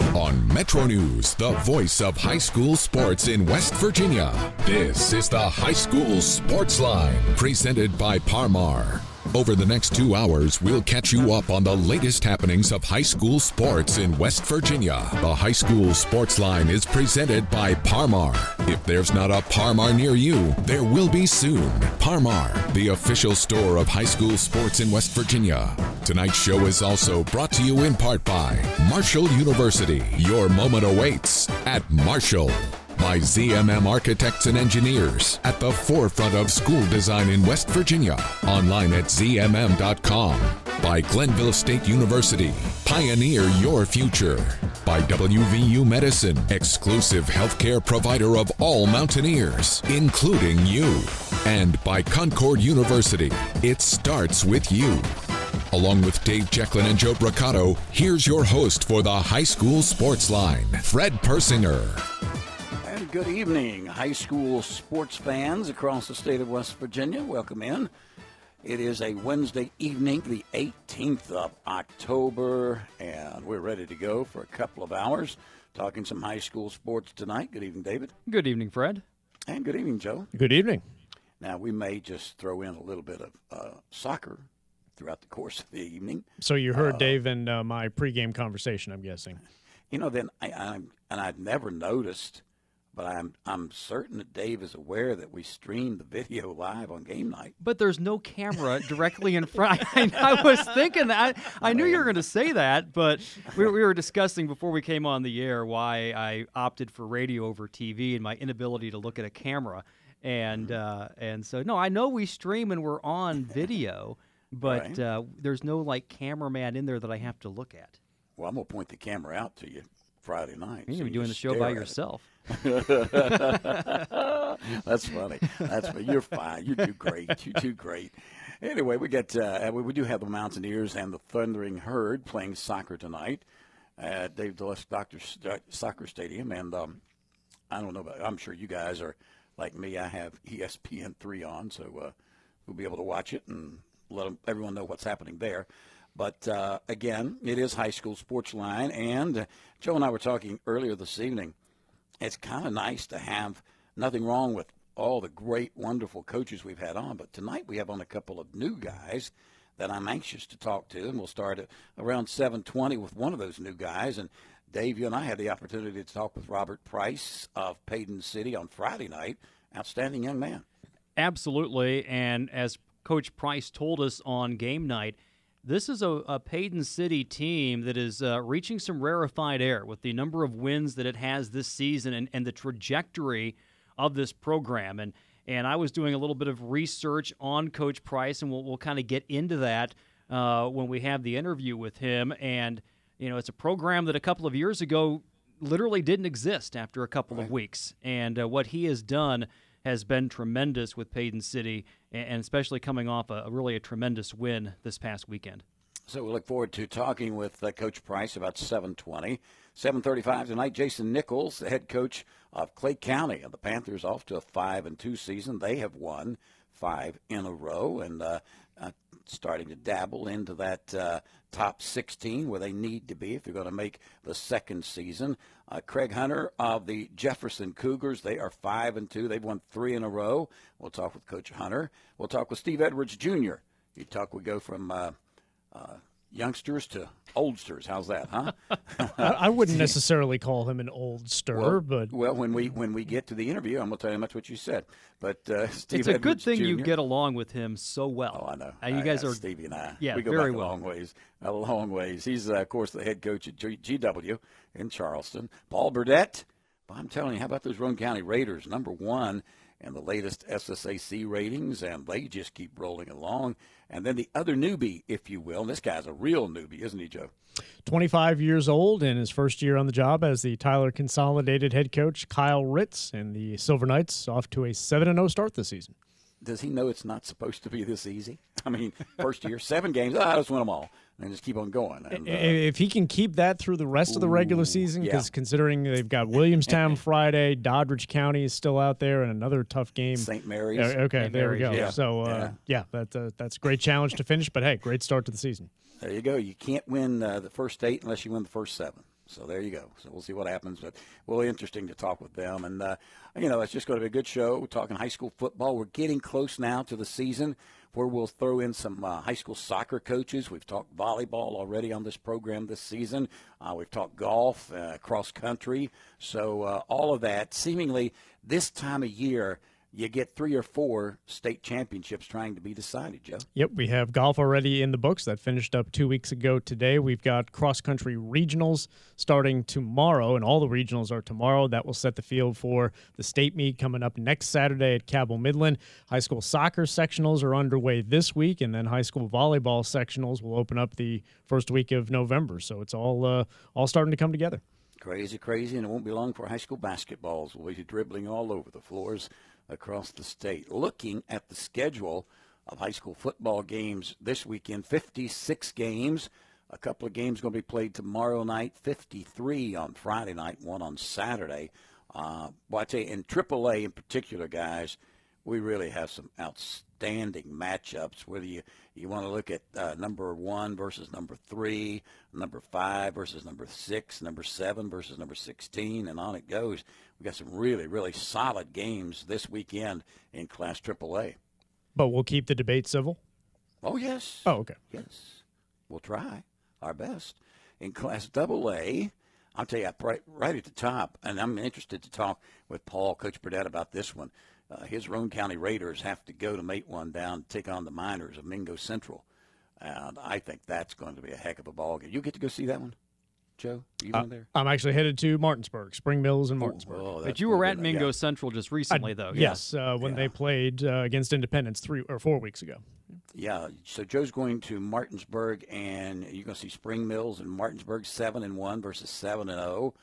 On Metro News, the voice of high school sports in West Virginia. This is the High School Sports Line, presented by Par-Mar. Over the next two hours, we'll catch you up on the latest happenings of high school sports in West Virginia. The High School Sports Line is presented by Par-Mar. If there's not a Par-Mar near you, there will be soon. Par-Mar, the official store of high school sports in West Virginia. Tonight's show is also brought to you in part by Marshall University. Your moment awaits at Marshall by ZMM Architects and Engineers at the forefront of school design in West Virginia. Online at zmm.com. By Glenville State University. Pioneer your future. By WVU Medicine, exclusive healthcare provider of all Mountaineers, including you. And by Concord University. It starts with you. Along with Dave Jecklin and Joe Brocato, here's your host for the High School Sports Line, Fred Persinger. And good evening, high school sports fans across the state of West Virginia. Welcome in. It is a Wednesday evening, the 18th of October, and we're ready to go for a couple of hours talking some high school sports tonight. Good evening, David. Good evening, Fred. And good evening, Joe. Good evening. Now, we may just throw in a little bit of uh, soccer throughout the course of the evening. So you heard uh, Dave and uh, my pregame conversation, I'm guessing. You know, then I, I'm, and I'd never noticed but I'm I'm certain that Dave is aware that we streamed the video live on game night. But there's no camera directly in front. I, I was thinking that I, I knew you were going to say that, but we, we were discussing before we came on the air why I opted for radio over TV and my inability to look at a camera, and mm-hmm. uh, and so no, I know we stream and we're on video, but right. uh, there's no like cameraman in there that I have to look at. Well, I'm gonna point the camera out to you Friday night. You're so be doing the show by yourself. That's funny. That's funny. You're fine. You do great. You do great. Anyway, we get uh, we do have the Mountaineers and the Thundering Herd playing soccer tonight at Dave Dulles Doctor Soccer Stadium, and um, I don't know, but I'm sure you guys are like me. I have ESPN three on, so uh, we'll be able to watch it and let them, everyone know what's happening there. But uh, again, it is high school sports line, and Joe and I were talking earlier this evening it's kind of nice to have nothing wrong with all the great, wonderful coaches we've had on. But tonight we have on a couple of new guys that I'm anxious to talk to, and we'll start around 7:20 with one of those new guys. And Dave, you and I had the opportunity to talk with Robert Price of Paden City on Friday night. Outstanding young man. Absolutely, and as Coach Price told us on game night this is a, a Paden City team that is uh, reaching some rarefied air with the number of wins that it has this season and, and the trajectory of this program. And and I was doing a little bit of research on Coach Price, and we'll, we'll kind of get into that uh, when we have the interview with him. And you know, it's a program that a couple of years ago literally didn't exist after a couple right. of weeks, and uh, what he has done has been tremendous with Paden City, and especially coming off a, really a tremendous win this past weekend. So we look forward to talking with uh, Coach Price about 720. 735 tonight, Jason Nichols, the head coach of Clay County. And the Panthers off to a 5 and 2 season. They have won five in a row and uh, starting to dabble into that uh, top 16 where they need to be if they're going to make the second season. Uh, Craig Hunter of the Jefferson Cougars, they are five and two. They've won three in a row. We'll talk with Coach Hunter. We'll talk with Steve Edwards Jr. You talk. We go from uh, uh, youngsters to oldsters. How's that, huh? I, I wouldn't necessarily call him an oldster, well, but well, when we when we get to the interview, I'm gonna tell you much what you said. But uh, Steve it's a good thing Jr. you get along with him so well. Oh, I know. Uh, you I- guys I- are Stevie and I. Yeah, we go very back well. a long ways. A long ways. He's uh, of course the head coach at G- GW in Charleston. Paul Burdett. Well, I'm telling you, how about those Roane County Raiders? Number one in the latest SSAC ratings, and they just keep rolling along. And then the other newbie, if you will, and this guy's a real newbie, isn't he, Joe? 25 years old in his first year on the job as the Tyler Consolidated head coach, Kyle Ritz, and the Silver Knights off to a 7 0 start this season. Does he know it's not supposed to be this easy? I mean, first year, seven games, I just win them all, and just keep on going. And, uh, if he can keep that through the rest of the regular Ooh, season, yeah. because considering they've got Williamstown Friday, Doddridge County is still out there, and another tough game. St. Mary's. Uh, okay, St. there we go. Yeah. So, uh, yeah, that, uh, that's a great challenge to finish, but hey, great start to the season. There you go. You can't win uh, the first eight unless you win the first seven. So there you go. So we'll see what happens. But really interesting to talk with them. And, uh, you know, it's just going to be a good show. We're talking high school football. We're getting close now to the season where we'll throw in some uh, high school soccer coaches. We've talked volleyball already on this program this season. Uh, we've talked golf, uh, cross country. So uh, all of that seemingly this time of year, you get three or four state championships trying to be decided, Joe. Yep, we have golf already in the books. That finished up two weeks ago today. We've got cross country regionals starting tomorrow, and all the regionals are tomorrow. That will set the field for the state meet coming up next Saturday at Cabell Midland. High school soccer sectionals are underway this week, and then high school volleyball sectionals will open up the first week of November. So it's all uh, all starting to come together. Crazy, crazy, and it won't be long for high school basketballs We'll be dribbling all over the floors across the state. Looking at the schedule of high school football games this weekend, 56 games. A couple of games going to be played tomorrow night, 53 on Friday night, one on Saturday. Uh, well, I tell you, in AAA in particular, guys, we really have some outstanding matchups. Whether you, you want to look at uh, number one versus number three, number five versus number six, number seven versus number 16, and on it goes. we got some really, really solid games this weekend in Class AAA. But we'll keep the debate civil. Oh, yes. Oh, okay. Yes. We'll try our best. In Class AA, I'll tell you, right, right at the top, and I'm interested to talk with Paul, Coach Burdett, about this one. Uh, his Roane County Raiders have to go to Matewan down, take on the Miners of Mingo Central. And I think that's going to be a heck of a ball game. You get to go see that one, Joe? Are you Uh, going there? I'm actually headed to Martinsburg, Spring Mills and Martinsburg. Oh, But you were at Mingo yeah. Central just I- recently, though. Yes, uh, when Yeah. they played uh, against Independence three or four weeks ago. Yeah, so Joe's going to Martinsburg, and you're going to see Spring Mills and Martinsburg seven and one versus seven and zero.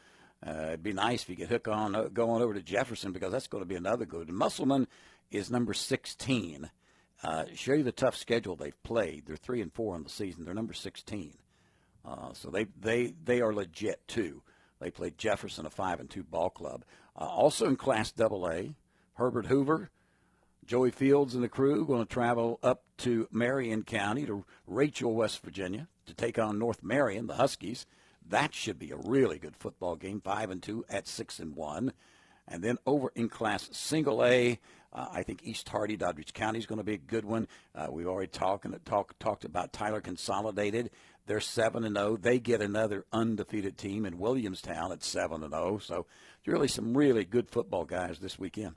Uh, it'd be nice if you could hook on, uh, over to Jefferson because that's going to be another good. Musselman is number 16. Uh, show you the tough schedule they've played. They're three and four on the season. They're number 16. Uh, so they, they they are legit too. They played Jefferson, a five and two ball club. Uh, also in Class AA, Herbert Hoover, Joey Fields and the crew going to travel up to Marion County to Rachel, West Virginia, to take on North Marion, the Huskies. That should be a really good football game, five and two at six and one. And then over in Class Single A, uh, I think East Hardy, Doddridge County is going to be a good one. Uh, we've already talked talk, talked about Tyler Consolidated. They're seven and zero. They get another undefeated team in Williamstown at seven and zero. So, really, some really good football guys this weekend.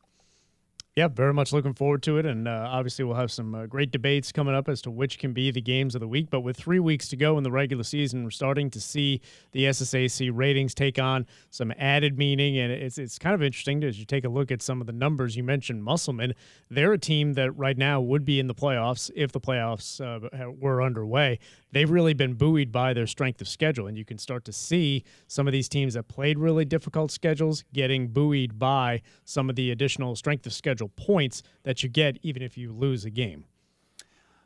Yeah, very much looking forward to it. And uh, obviously, we'll have some uh, great debates coming up as to which can be the games of the week. But with three weeks to go in the regular season, we're starting to see the SSAC ratings take on some added meaning. And it's, it's kind of interesting as you take a look at some of the numbers. You mentioned Musselman. They're a team that right now would be in the playoffs if the playoffs uh, were underway. They've really been buoyed by their strength of schedule. And you can start to see some of these teams that played really difficult schedules getting buoyed by some of the additional strength of schedule points that you get even if you lose a game.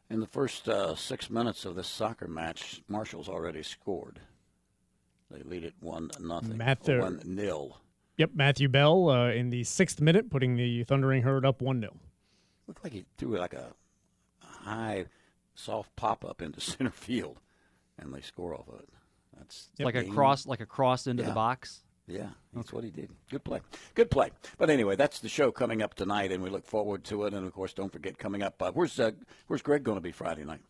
In the first uh, six minutes of this soccer match, Marshall's already scored. They lead it one nothing, Mather- one nil. Yep, Matthew Bell uh, in the sixth minute, putting the Thundering Herd up 1 0. Looked like he threw like a high, soft pop up into center field, and they score off of it. That's Like a cross, like a cross into Yeah. the box. Yeah, that's okay. what he did. Good play. Good play. But anyway, that's the show coming up tonight, and we look forward to it. And of course, don't forget coming up. Uh, where's uh, Where's Greg going to be Friday night?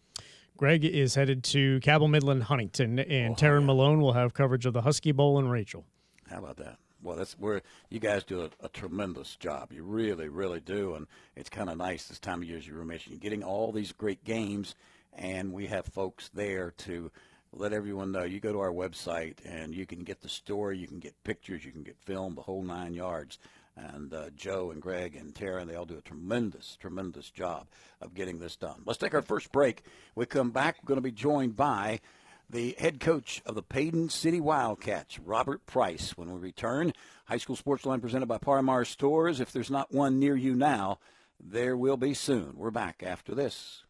Greg is headed to Cabell Midland Huntington, and oh, Taryn yeah. Malone will have coverage of the Husky Bowl and Rachel. How about that? Well, that's where you guys do a, a tremendous job. You really, really do, and it's kind of nice this time of year, as you were mentioning, getting all these great games, and we have folks there to let everyone know. You go to our website and you can get the story, you can get pictures, you can get film, the whole nine yards. And uh, Joe and Greg and Tara, they all do a tremendous, tremendous job of getting this done. Let's take our first break. We come back. We're going to be joined by the head coach of the Paden City Wildcats, Robert Price. When we return, High School Sports Line presented by Par-Mar Stores. If there's not one near you now, there will be soon. We're back after this.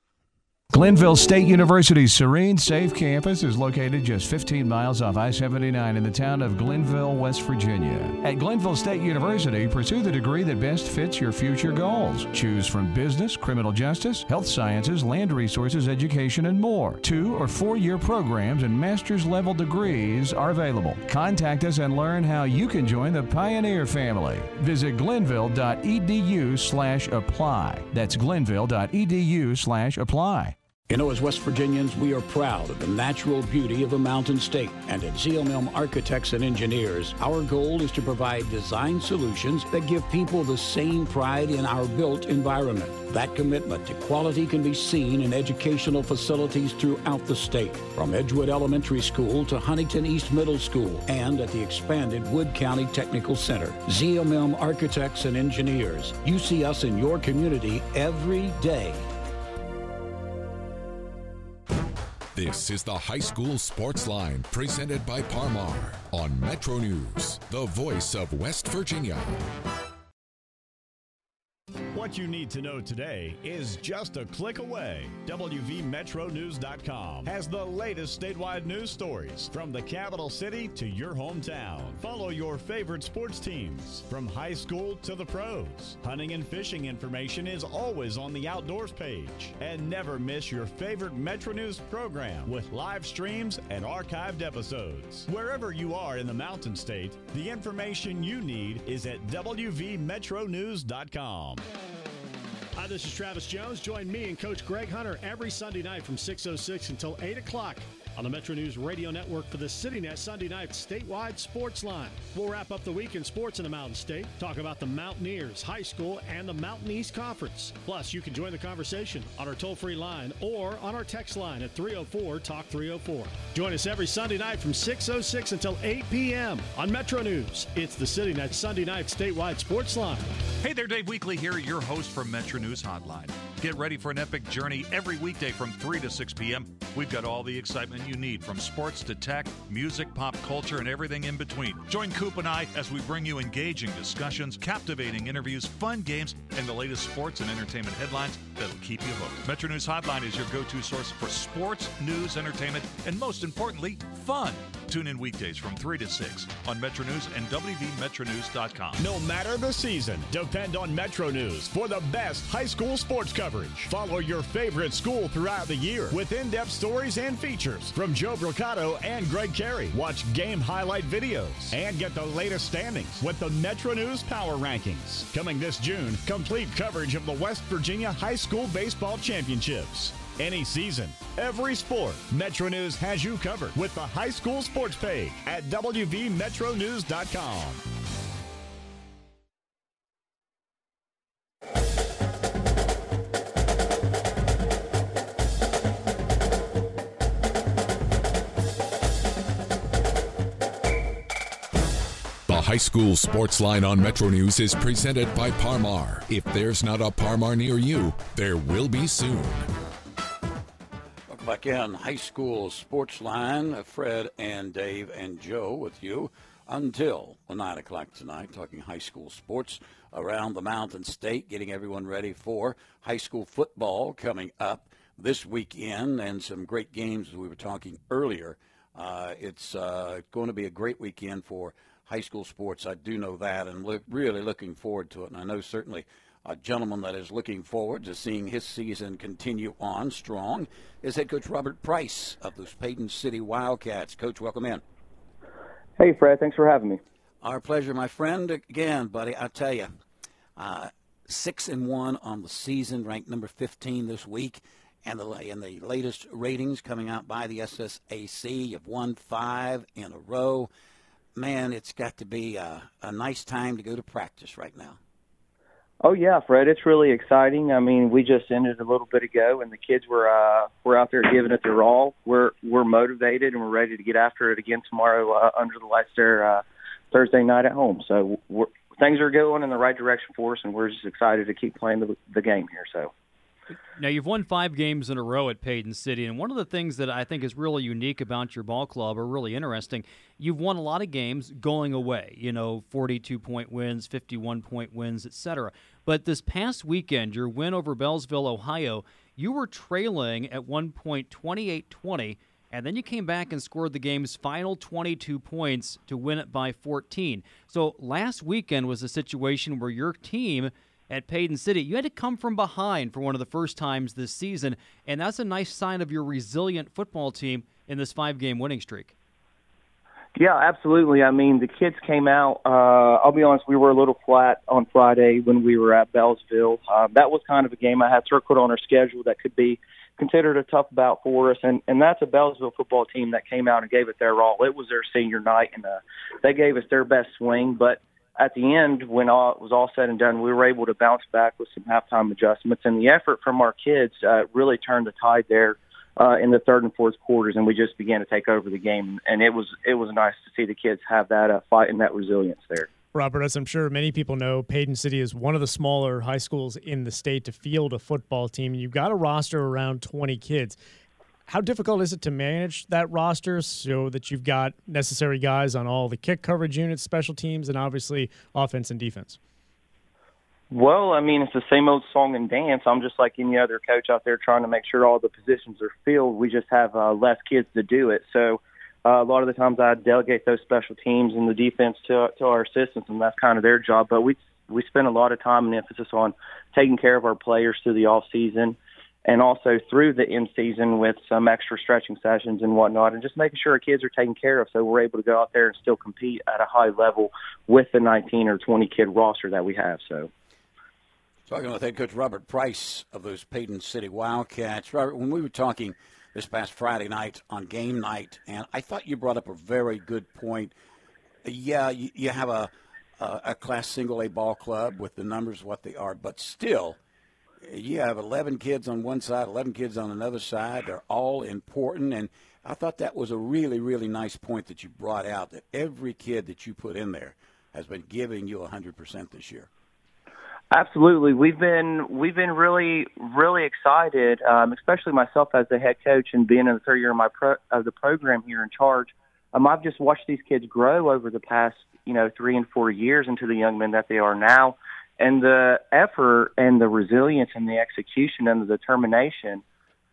Glenville State University's serene, safe campus is located just 15 miles off I 79 in the town of Glenville, West Virginia. At Glenville State University, pursue the degree that best fits your future goals. Choose from business, criminal justice, health sciences, land resources, education, and more. Two or four year programs and master's level degrees are available. Contact us and learn how you can join the Pioneer family. Visit glenville.edu slash apply. That's glenville.edu slash apply. You know, as West Virginians, we are proud of the natural beauty of the Mountain State. And at ZMM Architects and Engineers, our goal is to provide design solutions that give people the same pride in our built environment. That commitment to quality can be seen in educational facilities throughout the state, from Edgewood Elementary School to Huntington East Middle School, and at the expanded Wood County Technical Center. ZMM Architects and Engineers. You see us in your community every day. This is the High School Sports Line presented by Par-Mar on Metro News, the voice of West Virginia. What you need to know today is just a click away. WVMetroNews.com has the latest statewide news stories from the capital city to your hometown. Follow your favorite sports teams from high school to the pros. Hunting and fishing information is always on the outdoors page. And never miss your favorite Metro News program with live streams and archived episodes. Wherever you are in the Mountain State, the information you need is at WVMetroNews.com. Hi, this is Travis Jones. Join me and Coach Greg Hunter every Sunday night from 6.06 until 8 o'clock on the Metro News Radio Network for the CityNet Sunday night statewide sports line. We'll wrap up the week in sports in the Mountain State, talk about the Mountaineers, high school, and the Mountain East Conference. Plus, you can join the conversation on our toll free line or on our text line at 304 Talk 304. Join us every Sunday night from 6.06 until 8 p.m. on Metro News. It's the CityNet Sunday night statewide sports line. Hey there, Dave Weekley here, your host from Metro News Hotline. Get ready for an epic journey every weekday from 3 to 6 p.m. We've got all the excitement you need from sports to tech, music, pop culture, and everything in between. Join Coop and I as we bring you engaging discussions, captivating interviews, fun games, and the latest sports and entertainment headlines that'll keep you hooked. Metro News Hotline is your go to source for sports, news, entertainment, and most importantly, fun. Tune in weekdays from 3 to 6 on Metro News and WVMetroNews.com. No matter the season, depend on Metro News for the best high school sports coverage. Follow your favorite school throughout the year with in depth stories and features from Joe Brocato and Greg Carey. Watch game highlight videos and get the latest standings with the Metro News Power Rankings. Coming this June, complete coverage of the West Virginia High School Baseball Championships. Any season, every sport, Metro News has you covered with the high school sports page at WVMetroNews.com. High School Sports Line on Metro News is presented by Par-Mar. If there's not a Par-Mar near you, there will be soon. Welcome back in high school sports line, Fred and Dave and Joe with you until 9 o'clock tonight, talking high school sports around the Mountain State, getting everyone ready for high school football coming up this weekend and some great games we were talking earlier. Uh, it's uh, going to be a great weekend for high school sports. I do know that and look, really looking forward to it. And I know certainly a gentleman that is looking forward to seeing his season continue on strong is head coach Robert Price of the Paden City Wildcats. Coach, welcome in. Hey, Fred. Thanks for having me. Our pleasure, my friend. Again, buddy, I tell you, uh, six and one on the season, ranked number 15 this week, and the in the latest ratings coming out by the SSAC, you've won five in a row. Man, it's got to be a, a nice time to go to practice right now. Oh yeah, Fred, it's really exciting. I mean, we just ended a little bit ago, and the kids were uh, were out there giving it their all. We're we're motivated and we're ready to get after it again tomorrow uh, under the lights there uh, Thursday night at home. So things are going in the right direction for us, and we're just excited to keep playing the, the game here. So. Now you've won five games in a row at Paden City, and one of the things that I think is really unique about your ball club, or really interesting, you've won a lot of games going away. You know, 42 point wins, 51 point wins, etc. But this past weekend, your win over Beallsville, Ohio, you were trailing at one point 28-20 and then you came back and scored the game's final 22 points to win it by 14. So last weekend was a situation where your team at Paden City, you had to come from behind for one of the first times this season, and that's a nice sign of your resilient football team in this five-game winning streak. Yeah, absolutely. I mean, the kids came out. Uh, I'll be honest, we were a little flat on Friday when we were at Beallsville. Uh, that was kind of a game I had circled on our schedule that could be considered a tough bout for us. And, and that's a Beallsville football team that came out and gave it their all. It was their senior night, and uh, they gave us their best swing. But at the end, when all it was all said and done, we were able to bounce back with some halftime adjustments. And the effort from our kids uh, really turned the tide there. Uh, in the third and fourth quarters, and we just began to take over the game, and it was it was nice to see the kids have that uh, fight and that resilience there. Robert, as I'm sure many people know, Paden City is one of the smaller high schools in the state to field a football team. You've got a roster around 20 kids. How difficult is it to manage that roster so that you've got necessary guys on all the kick coverage units, special teams, and obviously offense and defense? Well, I mean, it's the same old song and dance. I'm just like any other coach out there trying to make sure all the positions are filled. We just have uh, less kids to do it. So, uh, a lot of the times I delegate those special teams and the defense to to our assistants, and that's kind of their job. But we we spend a lot of time and emphasis on taking care of our players through the off season, and also through the in season with some extra stretching sessions and whatnot, and just making sure our kids are taken care of, so we're able to go out there and still compete at a high level with the 19 or 20 kid roster that we have. So. Talking with head coach Robert Price of those Paden City Wildcats. Robert, when we were talking this past Friday night on game night, and I thought you brought up a very good point. Yeah, you, you have a, a, a Class Single A ball club with the numbers what they are, but still, you have 11 kids on one side, 11 kids on another side. They're all important, and I thought that was a really, really nice point that you brought out. That every kid that you put in there has been giving you 100% this year. Absolutely, we've been we've been really really excited, um, especially myself as the head coach and being in the third year of my pro, of the program here in charge. Um, I've just watched these kids grow over the past you know three and four years into the young men that they are now, and the effort and the resilience and the execution and the determination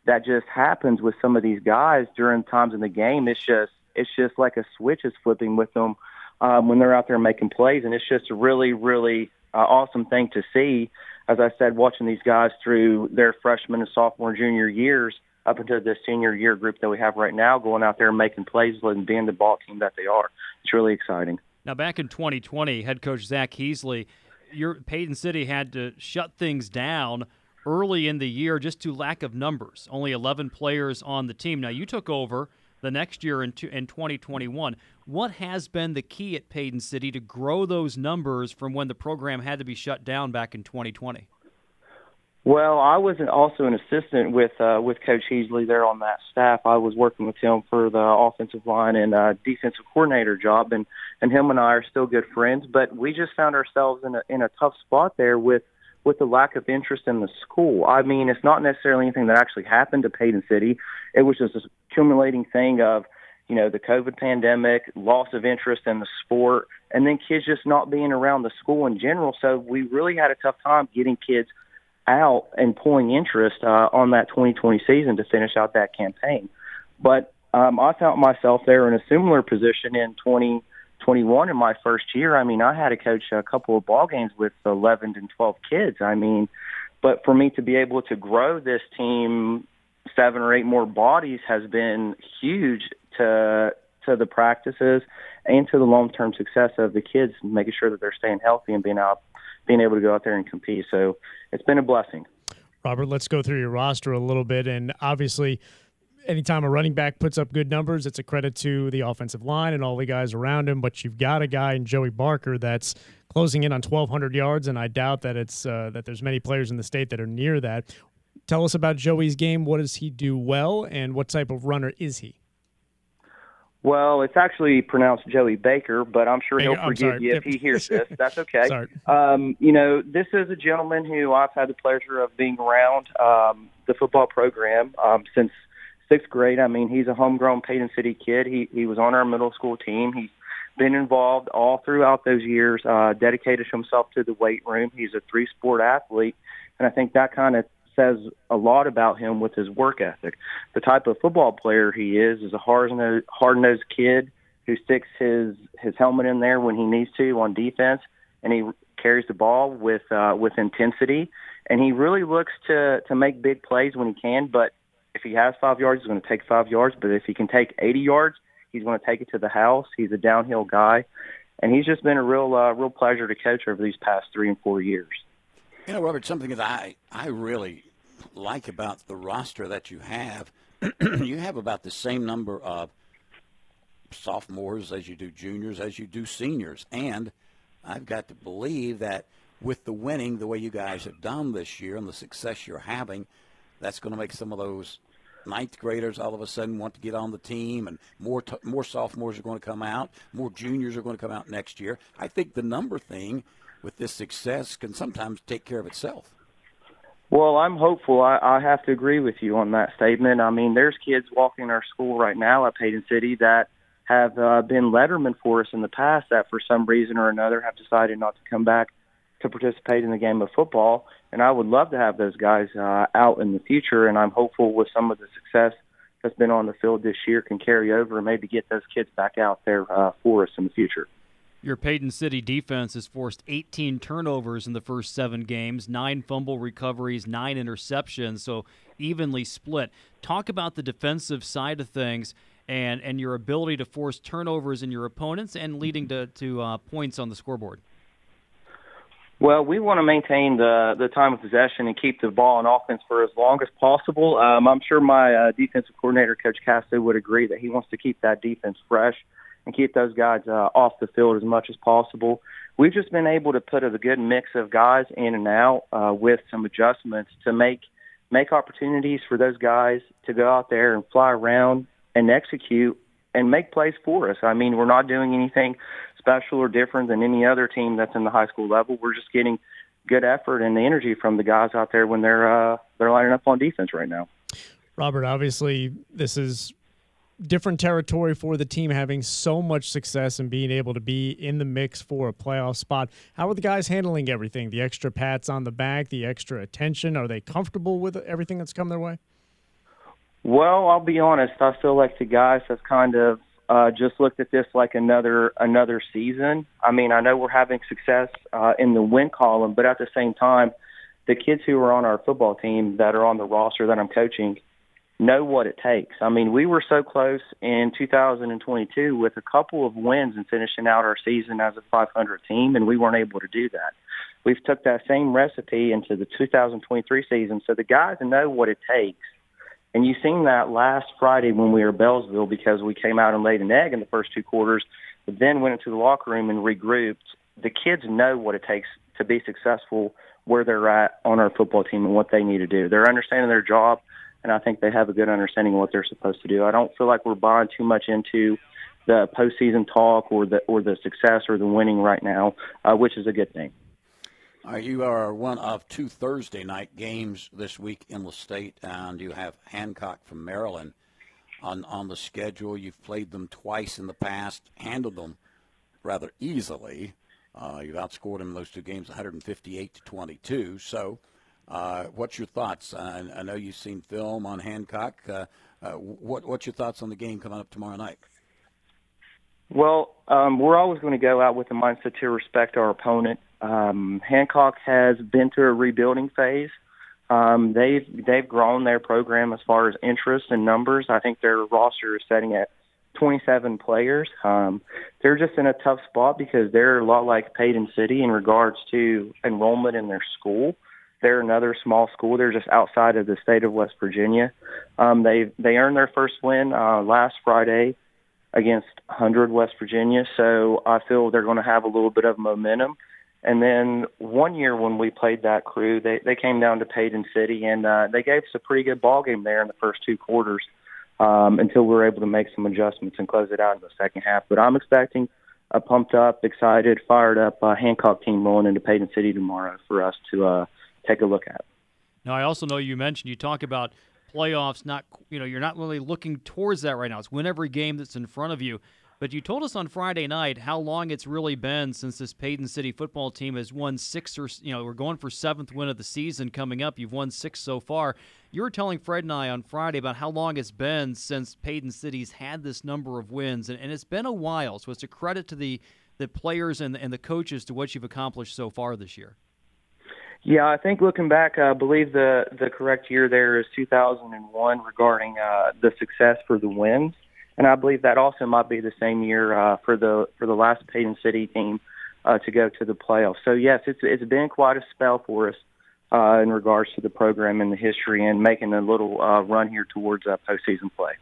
that just happens with some of these guys during times in the game. It's just it's just like a switch is flipping with them um, when they're out there making plays, and it's just a really really uh, awesome thing to see. As I said, watching these guys through their freshman and sophomore, junior years up into the senior year group that we have right now, going out there and making plays and being the ball team that they are. It's really exciting. Now, back in 2020, head coach Zach Heasley, your Paden City had to shut things down early in the year just to lack of numbers. Only 11 players on the team. Now, you took over the next year in, in 2021. What has been the key at Paden City to grow those numbers from when the program had to be shut down back in 2020? Well, I was also an assistant with uh, with Coach Heasley there on that staff. I was working with him for the offensive line and uh, defensive coordinator job, and and him and I are still good friends. But we just found ourselves in a in a tough spot there with with the lack of interest in the school. I mean, it's not necessarily anything that actually happened to Paden City. It was just this accumulating thing of, you know, the COVID pandemic, loss of interest in the sport, and then kids just not being around the school in general. So we really had a tough time getting kids out and pulling interest uh, on that 2020 season to finish out that campaign. But um, I found myself there in a similar position in 2021 in my first year. I mean, I had to coach a couple of ball games with 11 and 12 kids. I mean, but for me to be able to grow this team seven or eight more bodies has been huge to to the practices and to the long term success of the kids, making sure that they're staying healthy and being out, being able to go out there and compete. So it's been a blessing. Robert, let's go through your roster a little bit. And obviously, anytime a running back puts up good numbers, it's a credit to the offensive line and all the guys around him. But you've got a guy in Joey Barker that's closing in on 1,200 yards, and I doubt that it's uh, that there's many players in the state that are near that. Tell us about Joey's game. What does he do well, and what type of runner is he? Well, it's actually pronounced Joey Baker, but I'm sure he'll forgive you if he hears this. That's okay. um, you know, this is a gentleman who I've had the pleasure of being around um, the football program um, since sixth grade. I mean, he's a homegrown Paden City kid. He he was on our middle school team. He's been involved all throughout those years. Uh, dedicated himself to the weight room. He's a three sport athlete, and I think that kind of says a lot about him with his work ethic. The type of football player he is is a hard nosed, hard nosed kid who sticks his his helmet in there when he needs to on defense, and he carries the ball with uh, with intensity. And he really looks to to make big plays when he can. But if he has five yards, he's going to take five yards. But if he can take 80 yards, he's going to take it to the house. He's a downhill guy, and he's just been a real uh, real pleasure to coach over these past three and four years. You know, Robert, something that I, I really like about the roster that you have, you have about the same number of sophomores as you do juniors, as you do seniors. And I've got to believe that with the winning, the way you guys have done this year and the success you're having, that's going to make some of those ninth graders all of a sudden want to get on the team, and more t- more sophomores are going to come out, more juniors are going to come out next year. I think the number thing with this success can sometimes take care of itself. Well, I'm hopeful. I, I have to agree with you on that statement. I mean, there's kids walking our school right now at Paden City that have uh, been lettermen for us in the past that for some reason or another have decided not to come back to participate in the game of football. And I would love to have those guys uh, out in the future. And I'm hopeful with some of the success that's been on the field this year can carry over and maybe get those kids back out there uh, for us in the future. Your Paden City defense has forced 18 turnovers in the first seven games, nine fumble recoveries, nine interceptions, so evenly split. Talk about the defensive side of things and, and your ability to force turnovers in your opponents and leading to, to uh, points on the scoreboard. Well, we want to maintain the the time of possession and keep the ball in offense for as long as possible. Um, I'm sure my uh, defensive coordinator, Coach Castro, would agree that he wants to keep that defense fresh and keep those guys uh, off the field as much as possible. We've just been able to put a good mix of guys in and out uh, with some adjustments to make make opportunities for those guys to go out there and fly around and execute and make plays for us. I mean, we're not doing anything special or different than any other team that's in the high school level. We're just getting good effort and energy from the guys out there when they're uh, they're lining up on defense right now. Robert, obviously, this is different territory for the team having so much success and being able to be in the mix for a playoff spot. How are the guys handling everything? The extra pats on the back, the extra attention? Are they comfortable with everything that's come their way? Well, I'll be honest. I feel like the guys have kind of uh, just looked at this like another another season. I mean, I know we're having success uh, in the win column, but at the same time, the kids who are on our football team that are on the roster that I'm coaching know what it takes. I mean, we were so close in 2022 with a couple of wins and finishing out our season as a 500 team, and we weren't able to do that. We've took that same recipe into the 2023 season, so the guys know what it takes. And you've seen that last Friday when we were Beallsville because we came out and laid an egg in the first two quarters, but then went into the locker room and regrouped. The kids know what it takes to be successful where they're at on our football team and what they need to do. They're understanding their job and I think they have a good understanding of what they're supposed to do. I don't feel like we're buying too much into the postseason talk or the or the success or the winning right now, uh, which is a good thing. Uh, you are one of two Thursday night games this week in the state, and you have Hancock from Maryland on on the schedule. You've played them twice in the past, handled them rather easily. Uh, you've outscored them in those two games, 158 to 22. So uh, what's your thoughts? Uh, I know you've seen film on Hancock. Uh, uh, what, what's your thoughts on the game coming up tomorrow night? Well, um, we're always going to go out with the mindset to respect our opponent. Um, Hancock has been through a rebuilding phase. Um, they've they've grown their program as far as interest and numbers. I think their roster is setting at 27 players. Um, they're just in a tough spot because they're a lot like Paden City in regards to enrollment in their school. They're another small school. They're just outside of the state of West Virginia. Um, they they earned their first win uh, last Friday against Hundred West Virginia, so I feel they're going to have a little bit of momentum. And then one year when we played that crew, they they came down to Paden City and uh, they gave us a pretty good ball game there in the first two quarters um, until we were able to make some adjustments and close it out in the second half. But I'm expecting a pumped up, excited, fired up uh, Hancock team rolling into Paden City tomorrow for us to uh, take a look at. Now, I also know you mentioned you talk about playoffs. Not you know you're not really looking towards that right now. It's win every game that's in front of you. But you told us on Friday night how long it's really been since this Paden City football team has won six or you know we're going for seventh win of the season coming up. You've won six so far. You were telling Fred and I on Friday about how long it's been since Paden City's had this number of wins, and, and it's been a while. So it's a credit to the the players and and the coaches to what you've accomplished so far this year. Yeah, I think looking back, I believe the the correct year there is 2001 regarding uh, the success for the wins and I believe that also might be the same year uh, for the for the last Paden City team uh, to go to the playoffs. So yes, it's it's been quite a spell for us uh, in regards to the program and the history, and making a little uh, run here towards uh, postseason play.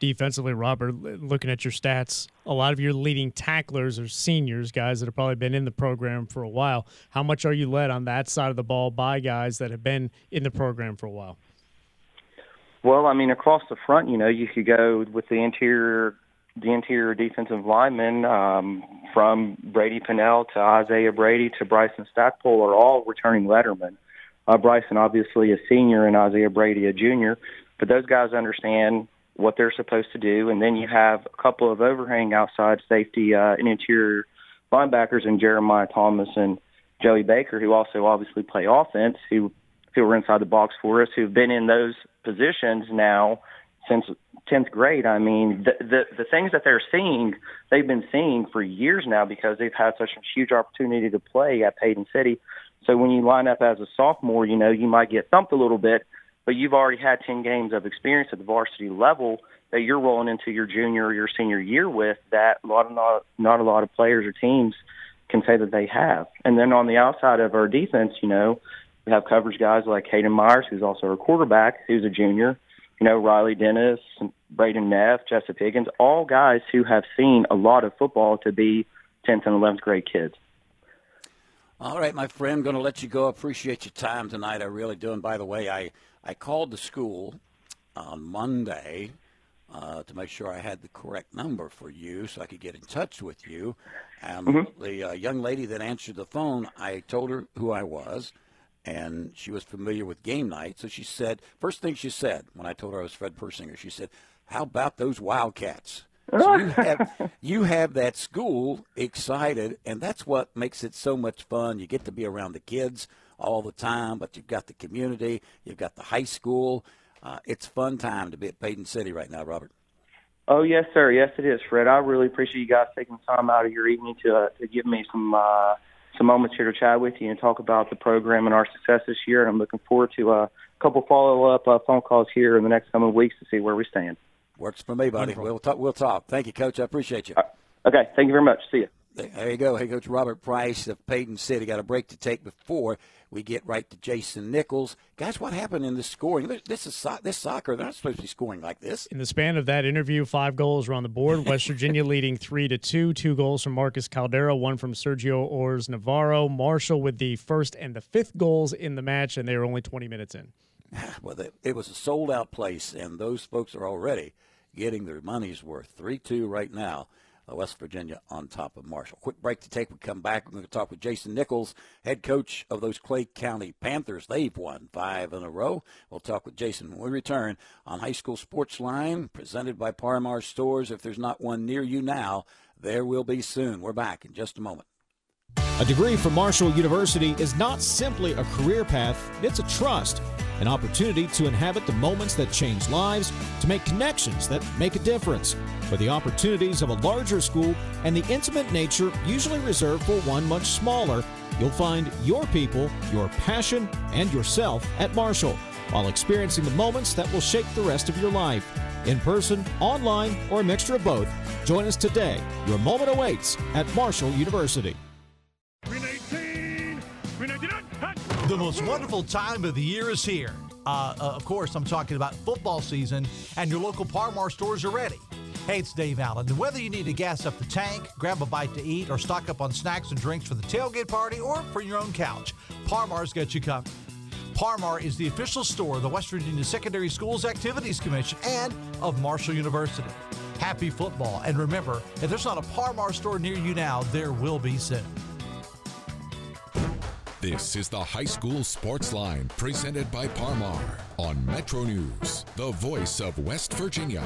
Defensively, Robert, looking at your stats, a lot of your leading tacklers are seniors, guys that have probably been in the program for a while. How much are you led on that side of the ball by guys that have been in the program for a while? Well, I mean, across the front, you know, you could go with the interior, the interior defensive linemen um, from Brady Pinnell to Isaiah Brady to Bryson Stackpole are all returning lettermen. Uh, Bryson, obviously, a senior, and Isaiah Brady, a junior. But those guys understand what they're supposed to do. And then you have a couple of overhang outside safety uh, and interior linebackers in Jeremiah Thomas and Joey Baker, who also obviously play offense, who who are inside the box for us, who've been in those positions now since 10th grade. I mean, the, the the things that they're seeing, they've been seeing for years now because they've had such a huge opportunity to play at Paden City. So when you line up as a sophomore, you know, you might get thumped a little bit, but you've already had 10 games of experience at the varsity level that you're rolling into your junior or your senior year with that a lot of not, not a lot of players or teams can say that they have. And then on the outside of our defense, you know, we have coverage guys like Hayden Myers, who's also a quarterback, who's a junior. You know, Riley Dennis, Braden Neff, Jessup Higgins, all guys who have seen a lot of football to be 10th and 11th grade kids. All right, my friend, going to let you go. Appreciate your time tonight. I really do. And by the way, I, I called the school on Monday uh, to make sure I had the correct number for you so I could get in touch with you. And mm-hmm. the uh, young lady that answered the phone, I told her who I was and she was familiar with game night. So she said, first thing she said when I told her I was Fred Persinger, she said, "How about those Wildcats?" So you have you have that school excited, and that's what makes it so much fun. You get to be around the kids all the time, but you've got the community, you've got the high school. Uh, it's fun time to be at Paden City right now, Robert. Oh yes, sir. Yes, it is, Fred. I really appreciate you guys taking time out of your evening to uh, to give me some uh, some moments here to chat with you and talk about the program and our success this year. And I'm looking forward to uh, a couple follow up uh, phone calls here in the next coming weeks to see where we stand. Works for me, buddy. We'll talk. We'll talk. Thank you, Coach. I appreciate you. Uh, okay. Thank you very much. See you. There you go. Hey, Coach Robert Price of Paden City. Got a break to take before we get right to Jason Nichols. Guys, what happened in the scoring? This is this soccer. They're not supposed to be scoring like this. In the span of that interview, five goals were on the board. West Virginia leading three to two. Two goals from Marcus Caldeira, one from Sergio Ors Navarro. Marshall with the first and the fifth goals in the match, and they were only 20 minutes in. Well, it was a sold out place, and those folks are already getting their money's worth. 3 2 right now uh, West Virginia on top of Marshall. Quick break to take. We come back. We're going to talk with Jason Nichols, head coach of those Clay County Panthers. They've won five in a row. We'll talk with Jason when we return on High School Sports Line, presented by Par-Mar Stores. If there's not one near you now, there will be soon. We're back in just a moment. A degree from Marshall University is not simply a career path, it's a trust, an opportunity to inhabit the moments that change lives, to make connections that make a difference. For the opportunities of a larger school and the intimate nature usually reserved for one much smaller, you'll find your people, your passion, and yourself at Marshall while experiencing the moments that will shape the rest of your life. In person, online, or a mixture of both, join us today. Your moment awaits at Marshall University. The most wonderful time of the year is here. Uh, uh, of course, I'm talking about football season, and your local Par-Mar stores are ready. Hey, it's Dave Allen. And whether you need to gas up the tank, grab a bite to eat, or stock up on snacks and drinks for the tailgate party or for your own couch, Par-Mar's got you covered. Par-Mar is the official store of the West Virginia Secondary Schools Activities Commission and of Marshall University. Happy football. And remember, if there's not a Par-Mar store near you now, there will be soon. This is the High School Sports Line, presented by Par-Mar on Metro News, the voice of West Virginia.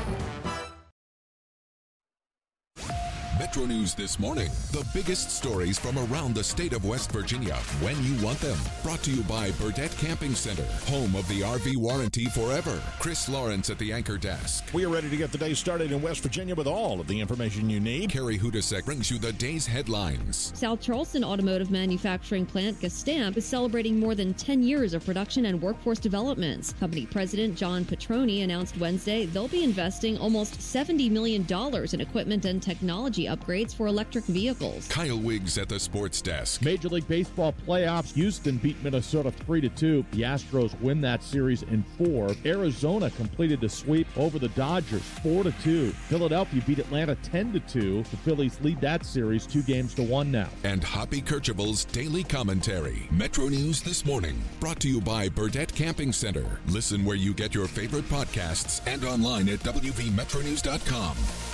Metro News this morning. The biggest stories from around the state of West Virginia when you want them. Brought to you by Burdette Camping Center, home of the RV warranty forever. Chris Lawrence at the anchor desk. We are ready to get the day started in West Virginia with all of the information you need. Carrie Hodousek brings you the day's headlines. South Charleston automotive manufacturing plant Gestamp is celebrating more than 10 years of production and workforce developments. Company president John Petroni announced Wednesday they'll be investing almost $70 million in equipment and technology upgrades for electric vehicles. Kyle Wiggs at the sports desk. Major League Baseball playoffs. Houston beat Minnesota 3 to 2. The Astros win that series in 4. Arizona completed the sweep over the Dodgers 4 to 2. Philadelphia beat Atlanta 10 to 2. The Phillies lead that series 2 games to 1 now. And Hoppy Kercheval's daily commentary. Metro News this morning, brought to you by Burdette Camping Center. Listen where you get your favorite podcasts and online at WVMetroNews.com.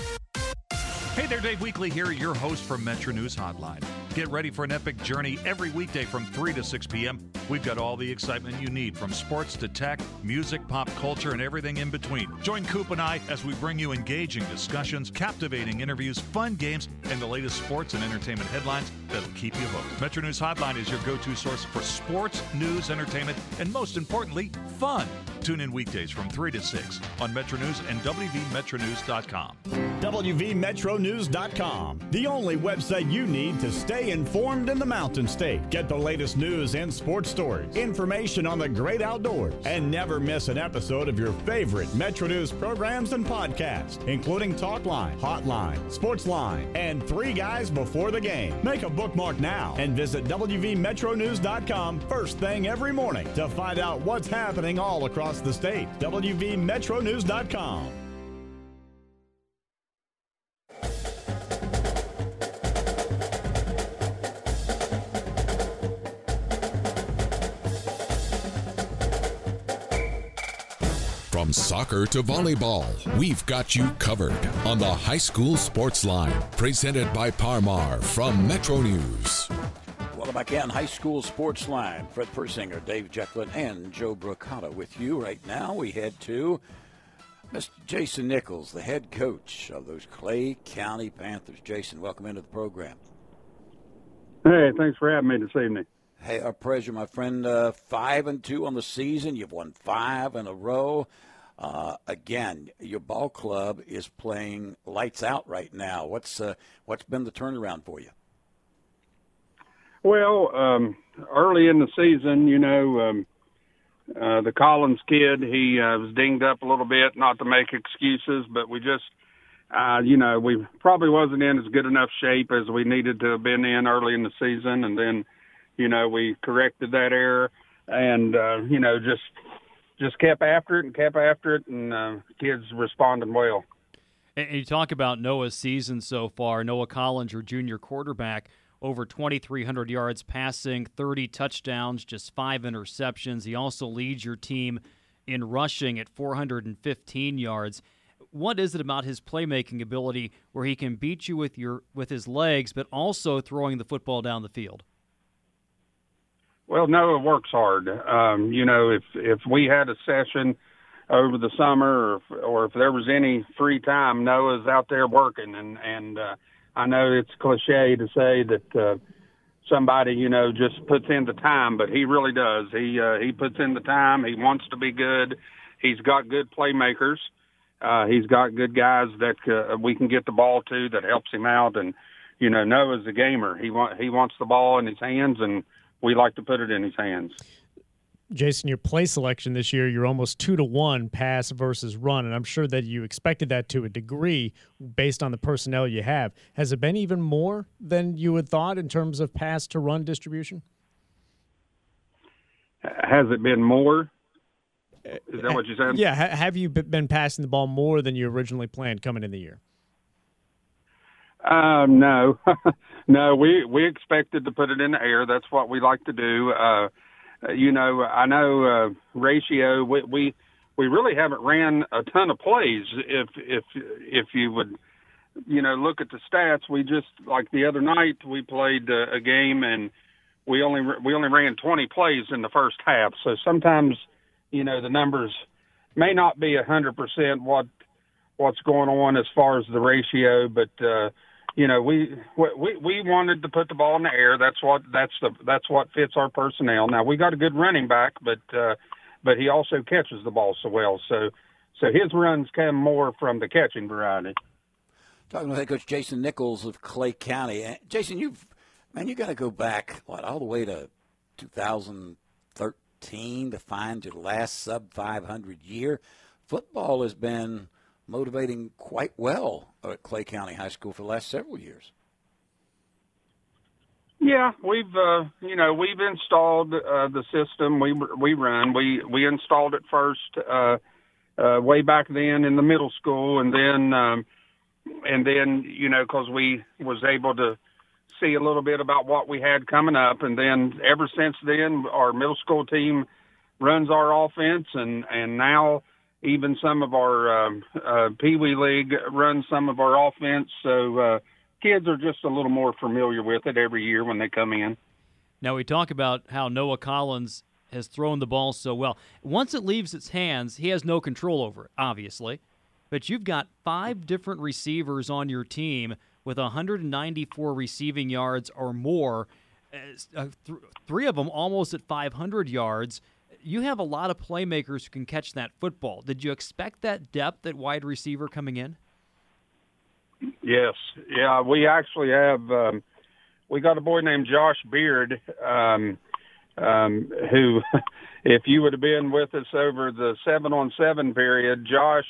Hey there, Dave Weekley here, your host from Metro News Hotline. Get ready for an epic journey every weekday from 3 to 6 p.m. We've got all the excitement you need from sports to tech, music, pop culture, and everything in between. Join Coop and I as we bring you engaging discussions, captivating interviews, fun games, and the latest sports and entertainment headlines that'll keep you hooked. Metro News Hotline is your go to source for sports, news, entertainment, and most importantly, fun. Tune in weekdays from 3 to 6 on Metro News and WVMetroNews.com. WVMetroNews.com, the only website you need to stay informed in the Mountain State. Get the latest news and sports stories, information on the great outdoors, and never miss an episode of your favorite Metro News programs and podcasts, including Talkline, Hotline, Sportsline, and Three Guys Before the Game. Make a bookmark now and visit WVMetroNews.com first thing every morning to find out what's happening all across the state. WVMetroNews.com. From soccer to volleyball, we've got you covered on the High School Sports Line, presented by Par-Mar from Metro News. Welcome back in High School Sports Line. Fred Persinger, Dave Jecklin, and Joe Brocato with you right now. We head to Mr. Jason Nichols, the head coach of those Clay County Panthers. Jason, welcome into the program. Hey, thanks for having me this evening. Hey, our pleasure, my friend. Uh, five and two on the season. You've won five in a row. Uh, again, your ball club is playing lights out right now. What's uh, what's been the turnaround for you? Well, um, early in the season, you know, um, uh, the Collins kid, he uh, was dinged up a little bit. Not to make excuses, but we just, uh, you know, we probably wasn't in as good enough shape as we needed to have been in early in the season, and then you know, we corrected that error and, uh, you know, just, just kept after it and kept after it and, uh, kids responded well. And you talk about Noah's season so far. Noah Collins, your junior quarterback, over 2,300 yards passing, 30 touchdowns, just five interceptions. He also leads your team in rushing at 415 yards. What is it about his playmaking ability where he can beat you with your with his legs, but also throwing the football down the field? Well, Noah works hard. Um, you know, if if we had a session over the summer, or if, or if there was any free time, Noah's out there working. And and uh, I know it's cliche to say that uh, somebody you know just puts in the time, but he really does. He uh, he puts in the time. He wants to be good. He's got good playmakers. Uh, he's got good guys that uh, we can get the ball to that helps him out. And you know, Noah's a gamer. He want he wants the ball in his hands and we like to put it in his hands. Jason, your play selection this year, you're almost two to one pass versus run, and I'm sure that you expected that to a degree based on the personnel you have. Has it been even more than you had thought in terms of pass to run distribution? Has it been more? Is that what you said? Yeah. have you been passing the ball more than you originally planned coming in the year? Um, no, no. We we expected to put it in the air. That's what we like to do. Uh, you know, I know uh, ratio. We, we we really haven't ran a ton of plays. If if if you would, you know, look at the stats, we just like the other night we played uh, a game and we only we only ran 20 plays in the first half. So sometimes, you know, the numbers may not be a hundred percent what what's going on as far as the ratio, but uh, you know, we we we wanted to put the ball in the air. That's what that's the that's what fits our personnel. Now we got a good running back, but uh, but he also catches the ball so well. So so his runs come more from the catching variety. Talking with head coach Jason Nichols of Clay County. Jason, you've man, you got to go back what all the way to 2013 to find your last sub 500 year. Football has been motivating quite well at Clay County High School for the last several years. Yeah, we've uh, you know we've installed uh, the system we we run. We we installed it first uh, uh, way back then in the middle school, and then um, and then you know because we was able to see a little bit about what we had coming up, and then ever since then our middle school team runs our offense, and and now even some of our um, uh, Pee Wee League runs some of our offense. So uh, kids are just a little more familiar with it every year when they come in. Now, we talk about how Noah Collins has thrown the ball so well. Once it leaves its hands, he has no control over it, obviously. But you've got five different receivers on your team with 194 receiving yards or more. Uh, th- three of them almost at 500 yards you have a lot of playmakers who can catch that football. Did you expect that depth at wide receiver coming in? Yes, yeah, we actually have. Um, we got a boy named Josh Beard, um, um, who, if you would have been with us over the seven on seven period, Josh,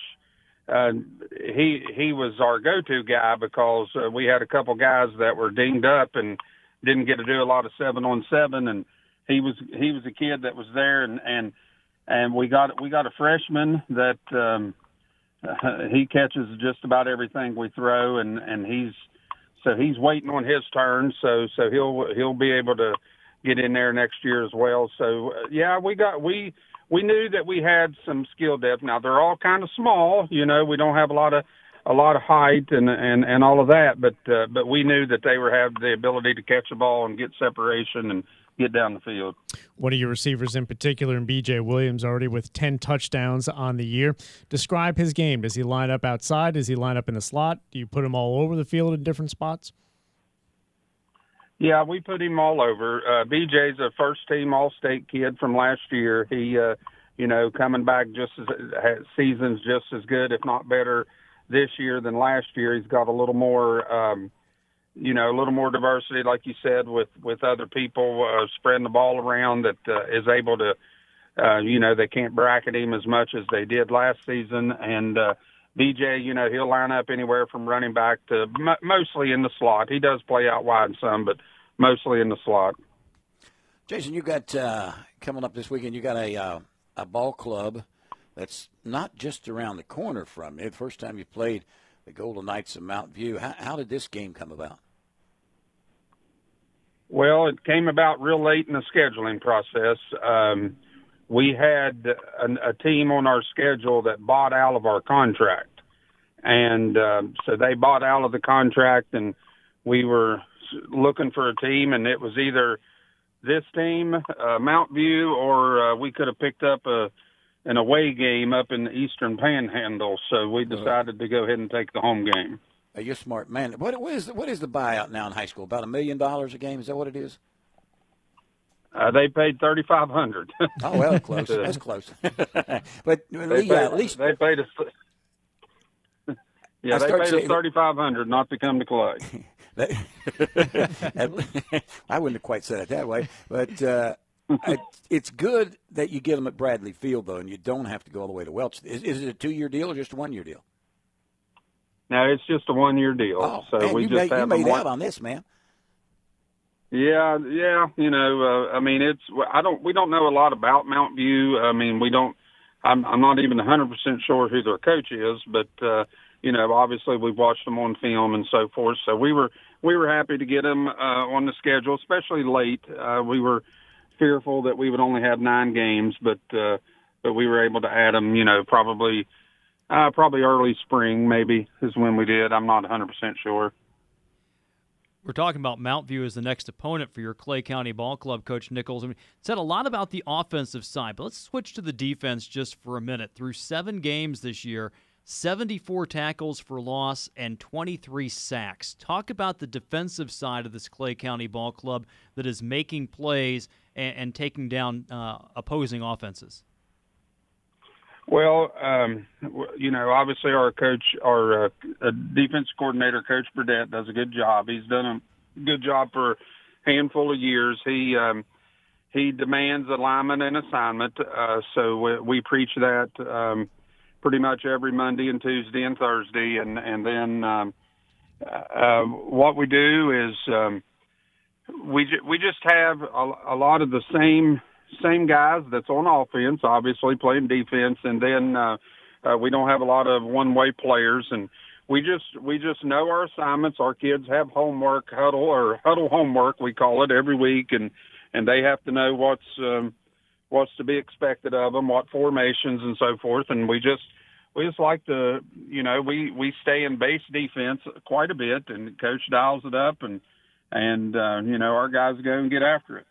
uh, he he was our go to guy because uh, we had a couple guys that were dinged up and didn't get to do a lot of seven on seven and he was he was a kid that was there, and and and we got we got a freshman that um, he catches just about everything we throw, and and he's so he's waiting on his turn, so so he'll he'll be able to get in there next year as well. So uh, yeah, we got we we knew that we had some skill depth. Now they're all kind of small, you know. We don't have a lot of a lot of height and and and all of that, but uh, but we knew that they were have the ability to catch a ball and get separation and get down the field. One of your receivers in particular, and BJ Williams, already with 10 touchdowns on the year. Describe his game. Does he line up outside? Does he line up in the slot? Do you put him all over the field in different spots? Yeah, we put him all over. Uh, BJ's a first team All State kid from last year. He, uh, you know, coming back just as seasons just as good, if not better, this year than last year. He's got a little more. Um, you know, a little more diversity, like you said, with with other people uh, spreading the ball around that uh, is able to, uh, you know, they can't bracket him as much as they did last season. And uh, BJ, you know, he'll line up anywhere from running back to m- mostly in the slot. He does play out wide some, but mostly in the slot. Jason, you got uh, coming up this weekend. You got a uh, a ball club that's not just around the corner from you. First time you played the Golden Knights of Mount View. How, how did this game come about? Well, it came about real late in the scheduling process. Um, we had a, a team on our schedule that bought out of our contract, and uh, so they bought out of the contract, and we were looking for a team, and it was either this team, uh, Mount View, or uh, we could have picked up a an away game up in the Eastern Panhandle. So we decided to go ahead and take the home game. Are you a smart man. What, what is the, what is the buyout now in high school? About a million dollars a game? Is that what it is? Uh, they paid thirty five hundred. oh well, close. That's close. but they paid, at least they paid us. Yeah, they paid us thirty five hundred not to come to Clay. I wouldn't have quite said it that way, but uh, it's good that you get them at Bradley Field though, and you don't have to go all the way to Welch. Is, is it a two-year deal or just a one-year deal? No, it's just a one-year deal. Oh, so man, we you just made, have you made out on this, man. Yeah, yeah, you know, uh, I mean, it's I don't we don't know a lot about Mount View. I mean, we don't. I'm I'm not even 100 percent sure who their coach is, but uh, you know, obviously we've watched them on film and so forth. So we were we were happy to get them uh, on the schedule, especially late. Uh, we were fearful that we would only have nine games, but uh, but we were able to add them. You know, probably uh, probably early spring maybe is when we did. I'm not 100 percent sure. We're talking about Mount View as the next opponent for your Clay County Ball Club, Coach Nichols. I mean, said a lot about the offensive side, but let's switch to the defense just for a minute. Through seven games this year, 74 tackles for loss and 23 sacks. Talk about the defensive side of this Clay County Ball Club that is making plays and, and taking down uh, opposing offenses. Well, um, you know, obviously our coach, our uh, uh, defense coordinator, Coach Burdett, does a good job. He's done a good job for a handful of years. He um, he demands alignment and assignment, uh, so we, we preach that um, pretty much every Monday and Tuesday and Thursday, and and then um, uh, what we do is um, we ju- we just have a, a lot of the same same guys that's on offense, obviously playing defense, and then uh, uh, we don't have a lot of one way players, and we just we just know our assignments. Our kids have homework huddle or huddle homework we call it every week, and and they have to know what's um, what's to be expected of them, what formations and so forth, and we just we just like to you know we we stay in base defense quite a bit, and coach dials it up, and and uh, you know our guys go and get after it.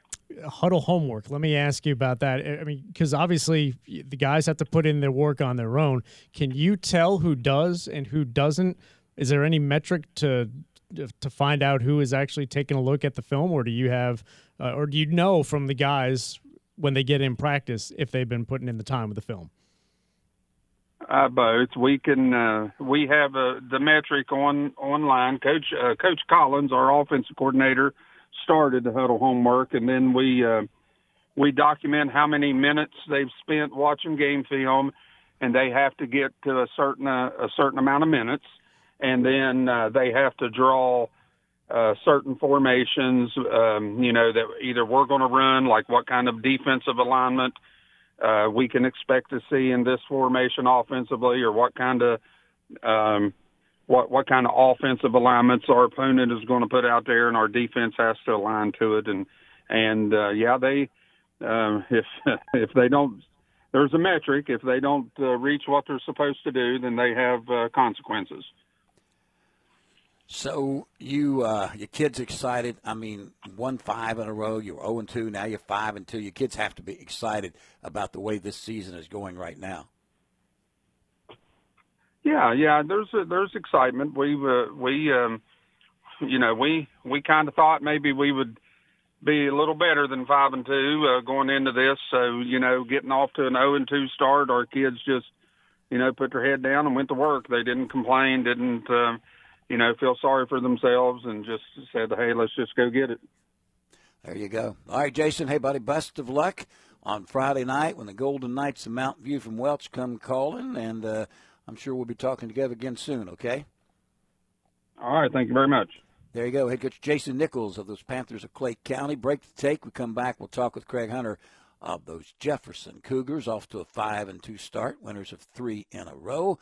Huddle homework. Let me ask you about that. I mean, because obviously the guys have to put in their work on their own. Can you tell who does and who doesn't? Is there any metric to to find out who is actually taking a look at the film, or do you have, uh, or do you know from the guys when they get in practice if they've been putting in the time with the film? Uh, both. We can. Uh, we have uh, the metric on online. Coach uh, Coach Collins, our offensive coordinator, started the huddle homework, and then we uh, we document how many minutes they've spent watching game film, and they have to get to a certain uh, a certain amount of minutes, and then uh, they have to draw uh, certain formations. Um, you know that either we're going to run, like what kind of defensive alignment uh, we can expect to see in this formation offensively, or what kind of um, what what kind of offensive alignments our opponent is going to put out there, and our defense has to align to it. And and uh, yeah, they uh, if if they don't, there's a metric. If they don't uh, reach what they're supposed to do, then they have uh, consequences. So you, uh, your kids excited. I mean, one five in a row. You're zero and two. Now you're five and two. Your kids have to be excited about the way this season is going right now. Yeah, yeah. There's a, there's excitement. We uh, we um, you know we we kind of thought maybe we would be a little better than five and two uh, going into this. So you know, getting off to an zero and two start, our kids just you know put their head down and went to work. They didn't complain, didn't um, you know feel sorry for themselves, and just said, hey, let's just go get it. There you go. All right, Jason. Hey, buddy. Best of luck on Friday night when the Golden Knights of Mountain View from Welch come calling, and uh, I'm sure we'll be talking together again soon. Okay. All right. Thank you very much. There you go. Head coach Jason Nichols of those Panthers of Clay County. Break the take. We come back. We'll talk with Craig Hunter of those Jefferson Cougars off to a five and two start, winners of three in a row.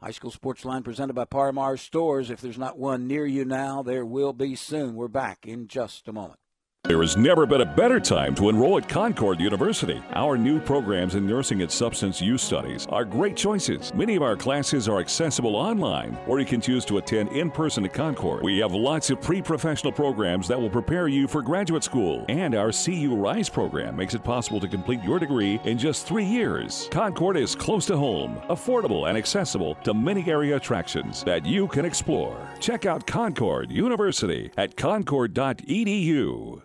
High School Sports Line presented by Par-Mar Stores. If there's not one near you now, there will be soon. We're back in just a moment. There has never been a better time to enroll at Concord University. Our new programs in nursing and substance use studies are great choices. Many of our classes are accessible online, or you can choose to attend in person at Concord. We have lots of pre professional programs that will prepare you for graduate school, and our CU Rise program makes it possible to complete your degree in just three years. Concord is close to home, affordable, and accessible to many area attractions that you can explore. Check out Concord University at concord.edu.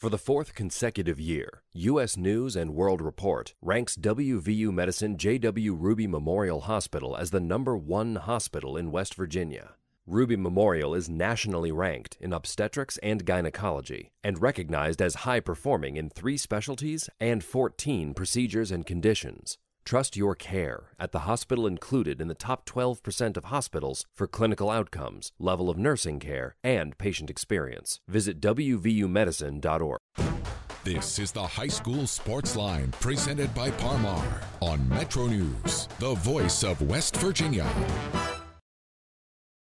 For the fourth consecutive year, U.S. News and World Report ranks WVU Medicine J.W. Ruby Memorial Hospital as the number one hospital in West Virginia. Ruby Memorial is nationally ranked in obstetrics and gynecology and recognized as high performing in three specialties and 14 procedures and conditions. Trust your care at the hospital included in the top 12% of hospitals for clinical outcomes, level of nursing care, and patient experience. Visit WVUMedicine.org. This is the High School Sports Line presented by Par-Mar on Metro News, the voice of West Virginia.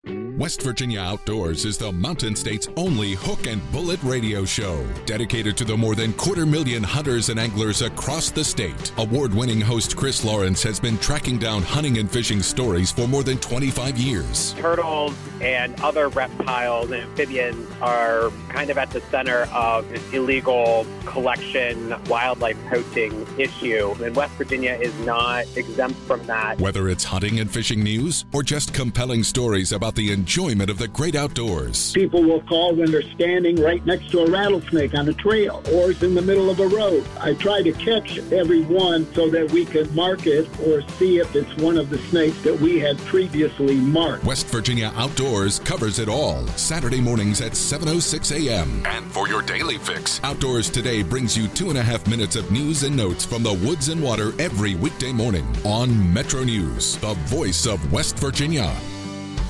West Virginia Outdoors is the Mountain State's only hook and bullet radio show dedicated to the more than quarter million hunters and anglers across the state. Award winning host Chris Lawrence has been tracking down hunting and fishing stories for more than 25 years. Turtles and other reptiles and amphibians are kind of at the center of this illegal collection, wildlife poaching issue. And West Virginia is not exempt from that. Whether it's hunting and fishing news or just compelling stories about the enjoyment of the great outdoors. People will call when they're standing right next to a rattlesnake on a trail or it's in the middle of a road. I try to catch every one so that we can mark it or see if it's one of the snakes that we had previously marked. West Virginia Outdoors covers it all. Saturday mornings at 7.06 a.m. And for your daily fix, Outdoors Today brings you two and a half minutes of news and notes from the woods and water every weekday morning on Metro News, the voice of West Virginia.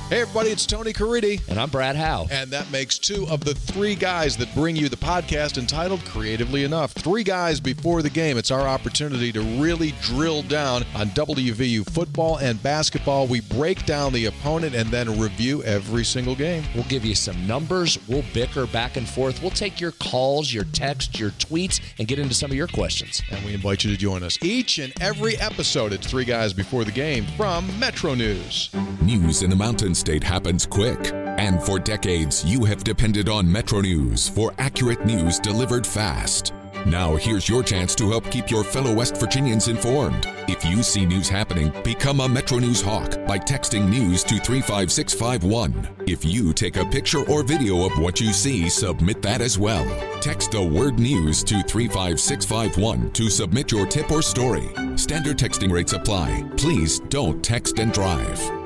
Hey, everybody, it's Tony Caridi. And I'm Brad Howe. And that makes two of the three guys that bring you the podcast entitled Creatively Enough. Three guys before the game. It's our opportunity to really drill down on WVU football and basketball. We break down the opponent and then review every single game. We'll give you some numbers. We'll bicker back and forth. We'll take your calls, your texts, your tweets, and get into some of your questions. And we invite you to join us each and every episode. It's Three Guys Before the Game from Metro News. News in the Mountain State happens quick. And for decades, you have depended on Metro News for accurate news delivered fast. Now, here's your chance to help keep your fellow West Virginians informed. If you see news happening, become a Metro News Hawk by texting news to 35651. If you take a picture or video of what you see, submit that as well. Text the word news to 35651 to submit your tip or story. Standard texting rates apply. Please don't text and drive.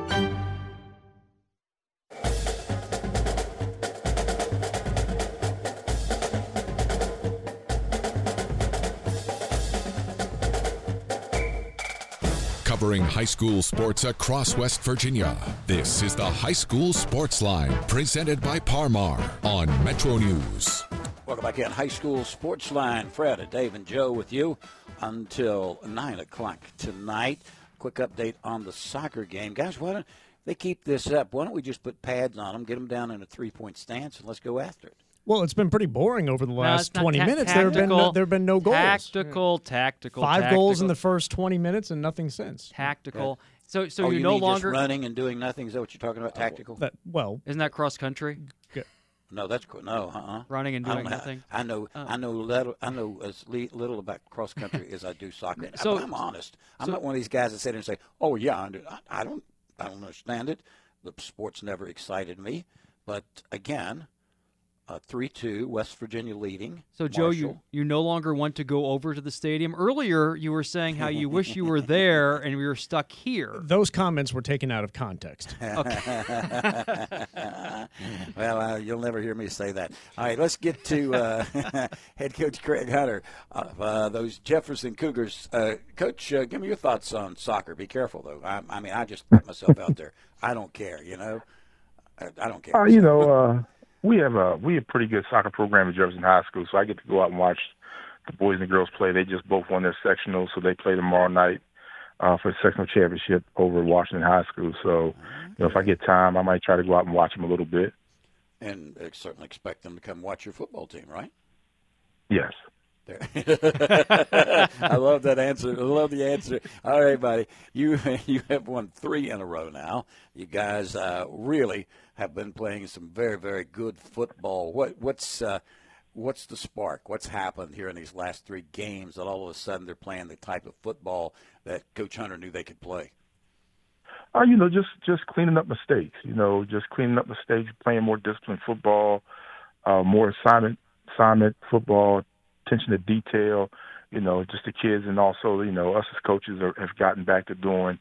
Covering high school sports across West Virginia. This is the High School Sports Line, presented by Par-Mar on Metro News. Welcome back in High School Sports Line. Fred, Dave, and Joe with you until 9 o'clock tonight. Quick update on the soccer game. Guys, why don't they keep this up? Why don't we just put pads on them, get them down in a three point stance, and let's go after it? Well, it's been pretty boring over the last no, 20 ta- minutes. There have been no, there have been no goals. Tactical, hmm. tactical. Five tactical. goals in the first 20 minutes and nothing since. Tactical. So, so oh, you, you no mean longer just running and doing nothing. Is that what you're talking about? Uh, tactical. That, well, isn't that cross country? Good. No, that's cool. No, uh-uh. Running and doing don't- nothing. I know. Oh. I know little. I know as le- little about cross country as I do soccer. So- I, am honest. I'm so- not one of these guys that sit there and say, "Oh yeah, I- I don't. I don't understand it. The sport's never excited me." But again, uh, three-two, West Virginia leading. So, Joe, you, Marshall. you no longer want to go over to the stadium. Earlier, you were saying how you wish you were there and we were stuck here. Those comments were taken out of context. well, uh, you'll never hear me say that. All right, let's get to uh, head coach Craig Hunter of uh, those Jefferson Cougars. Uh, coach, uh, give me your thoughts on soccer. Be careful, though. I, I mean, I just put myself out there. I don't care, you know. I, I don't care. Uh, you know, uh, we have a we have a pretty good soccer program at Jefferson High School, so I get to go out and watch the boys and girls play. They just both won their sectional, so they play tomorrow night uh, for the sectional championship over at Washington High School. So, you know, if I get time, I might try to go out and watch them a little bit. and uh, certainly expect them to come watch your football team, right? Yes. I love that answer. I love the answer. All right, buddy. You you have won three in a row now. You guys uh, really have been playing some very very good football. What what's uh, what's the spark? What's happened here in these last three games that all of a sudden they're playing the type of football that Coach Hunter knew they could play? Uh, you know, just just cleaning up mistakes. You know, just cleaning up mistakes, playing more disciplined football, uh, more assignment assignment football, attention to detail. You know, just the kids and also, you know, us as coaches are, have gotten back to doing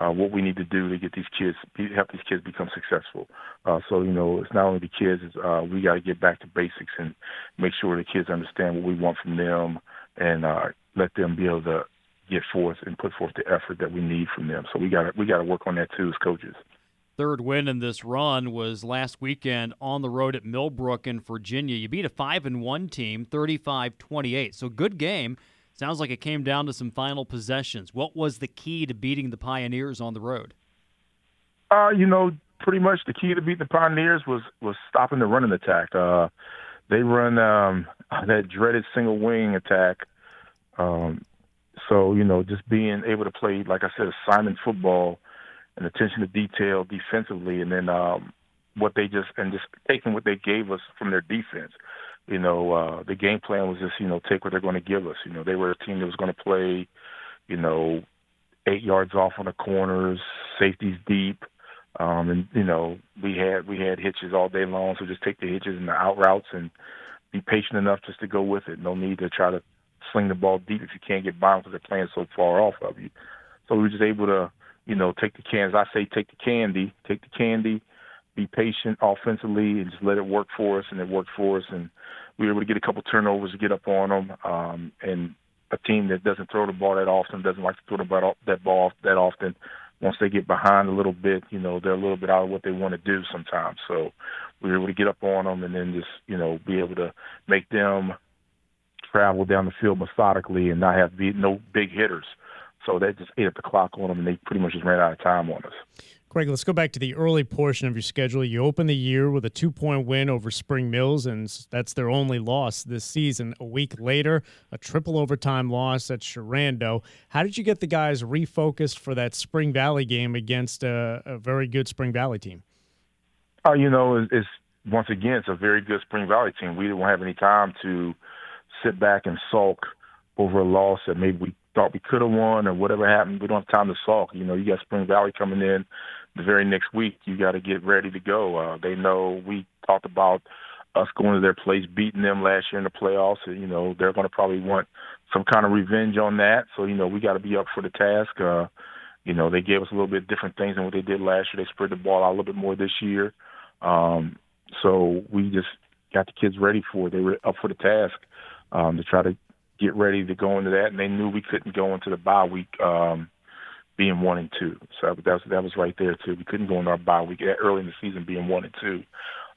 uh, what we need to do to get these kids, help these kids become successful. Uh, so, you know, it's not only the kids, it's, uh, we got to get back to basics and make sure the kids understand what we want from them and uh, let them be able to get forth and put forth the effort that we need from them. So we got to we got to work on that too as coaches third win in this run was last weekend on the road at Millbrook in Virginia. You beat a 5 and 1 team 35-28. So good game. Sounds like it came down to some final possessions. What was the key to beating the Pioneers on the road? Uh, you know, pretty much the key to beating the Pioneers was was stopping the running attack. Uh, they run um, that dreaded single wing attack. Um, so you know, just being able to play, like I said, assignment football and attention to detail defensively, and then um, what they just and just taking what they gave us from their defense. You know, uh, the game plan was just you know take what they're going to give us. You know, they were a team that was going to play, you know, eight yards off on the corners, safeties deep. Um, and you know we had we had hitches all day long, so just take the hitches and the out routes and be patient enough just to go with it. No need to try to sling the ball deep if you can't get by them because they're playing so far off of you. So we were just able to you know, take the cans. I say take the candy, take the candy, be patient offensively, and just let it work for us. And it worked for us, and we were able to get a couple turnovers to get up on them. Um, and a team that doesn't throw the ball that often, doesn't like to throw the ball that ball that often. Once they get behind a little bit, you know, they're a little bit out of what they want to do sometimes. So we were able to get up on them and then just, you know, be able to make them travel down the field methodically and not have be, no big hitters. So that just ate up the clock on them, and they pretty much just ran out of time on us. Greg, let's go back to the early portion of your schedule. You open the year with a two point win over Spring Mills, and that's their only loss this season. A week later, a triple overtime loss at Sherando. How did you get the guys refocused for that Spring Valley game against a, a very good Spring Valley team? Oh, you know, it's, it's once again, it's a very good Spring Valley team. We didn't have any time to sit back and sulk over a loss that maybe we thought we could have won or whatever happened. We don't have time to sulk. You know, you got Spring Valley coming in the very next week. You got to get ready to go. Uh, they know we talked about us going to their place, beating them last year in the playoffs. And, you know, they're going to probably want some kind of revenge on that. So, you know, we got to be up for the task. Uh, you know, they gave us a little bit different things than what they did last year. They spread the ball out a little bit more this year. Um, so we just got the kids ready for it. They were up for the task um, to try to get ready to go into that, and they knew we couldn't go into the bye week um, being one and two. So that was that was right there too. We couldn't go into our bye week early in the season being one and two,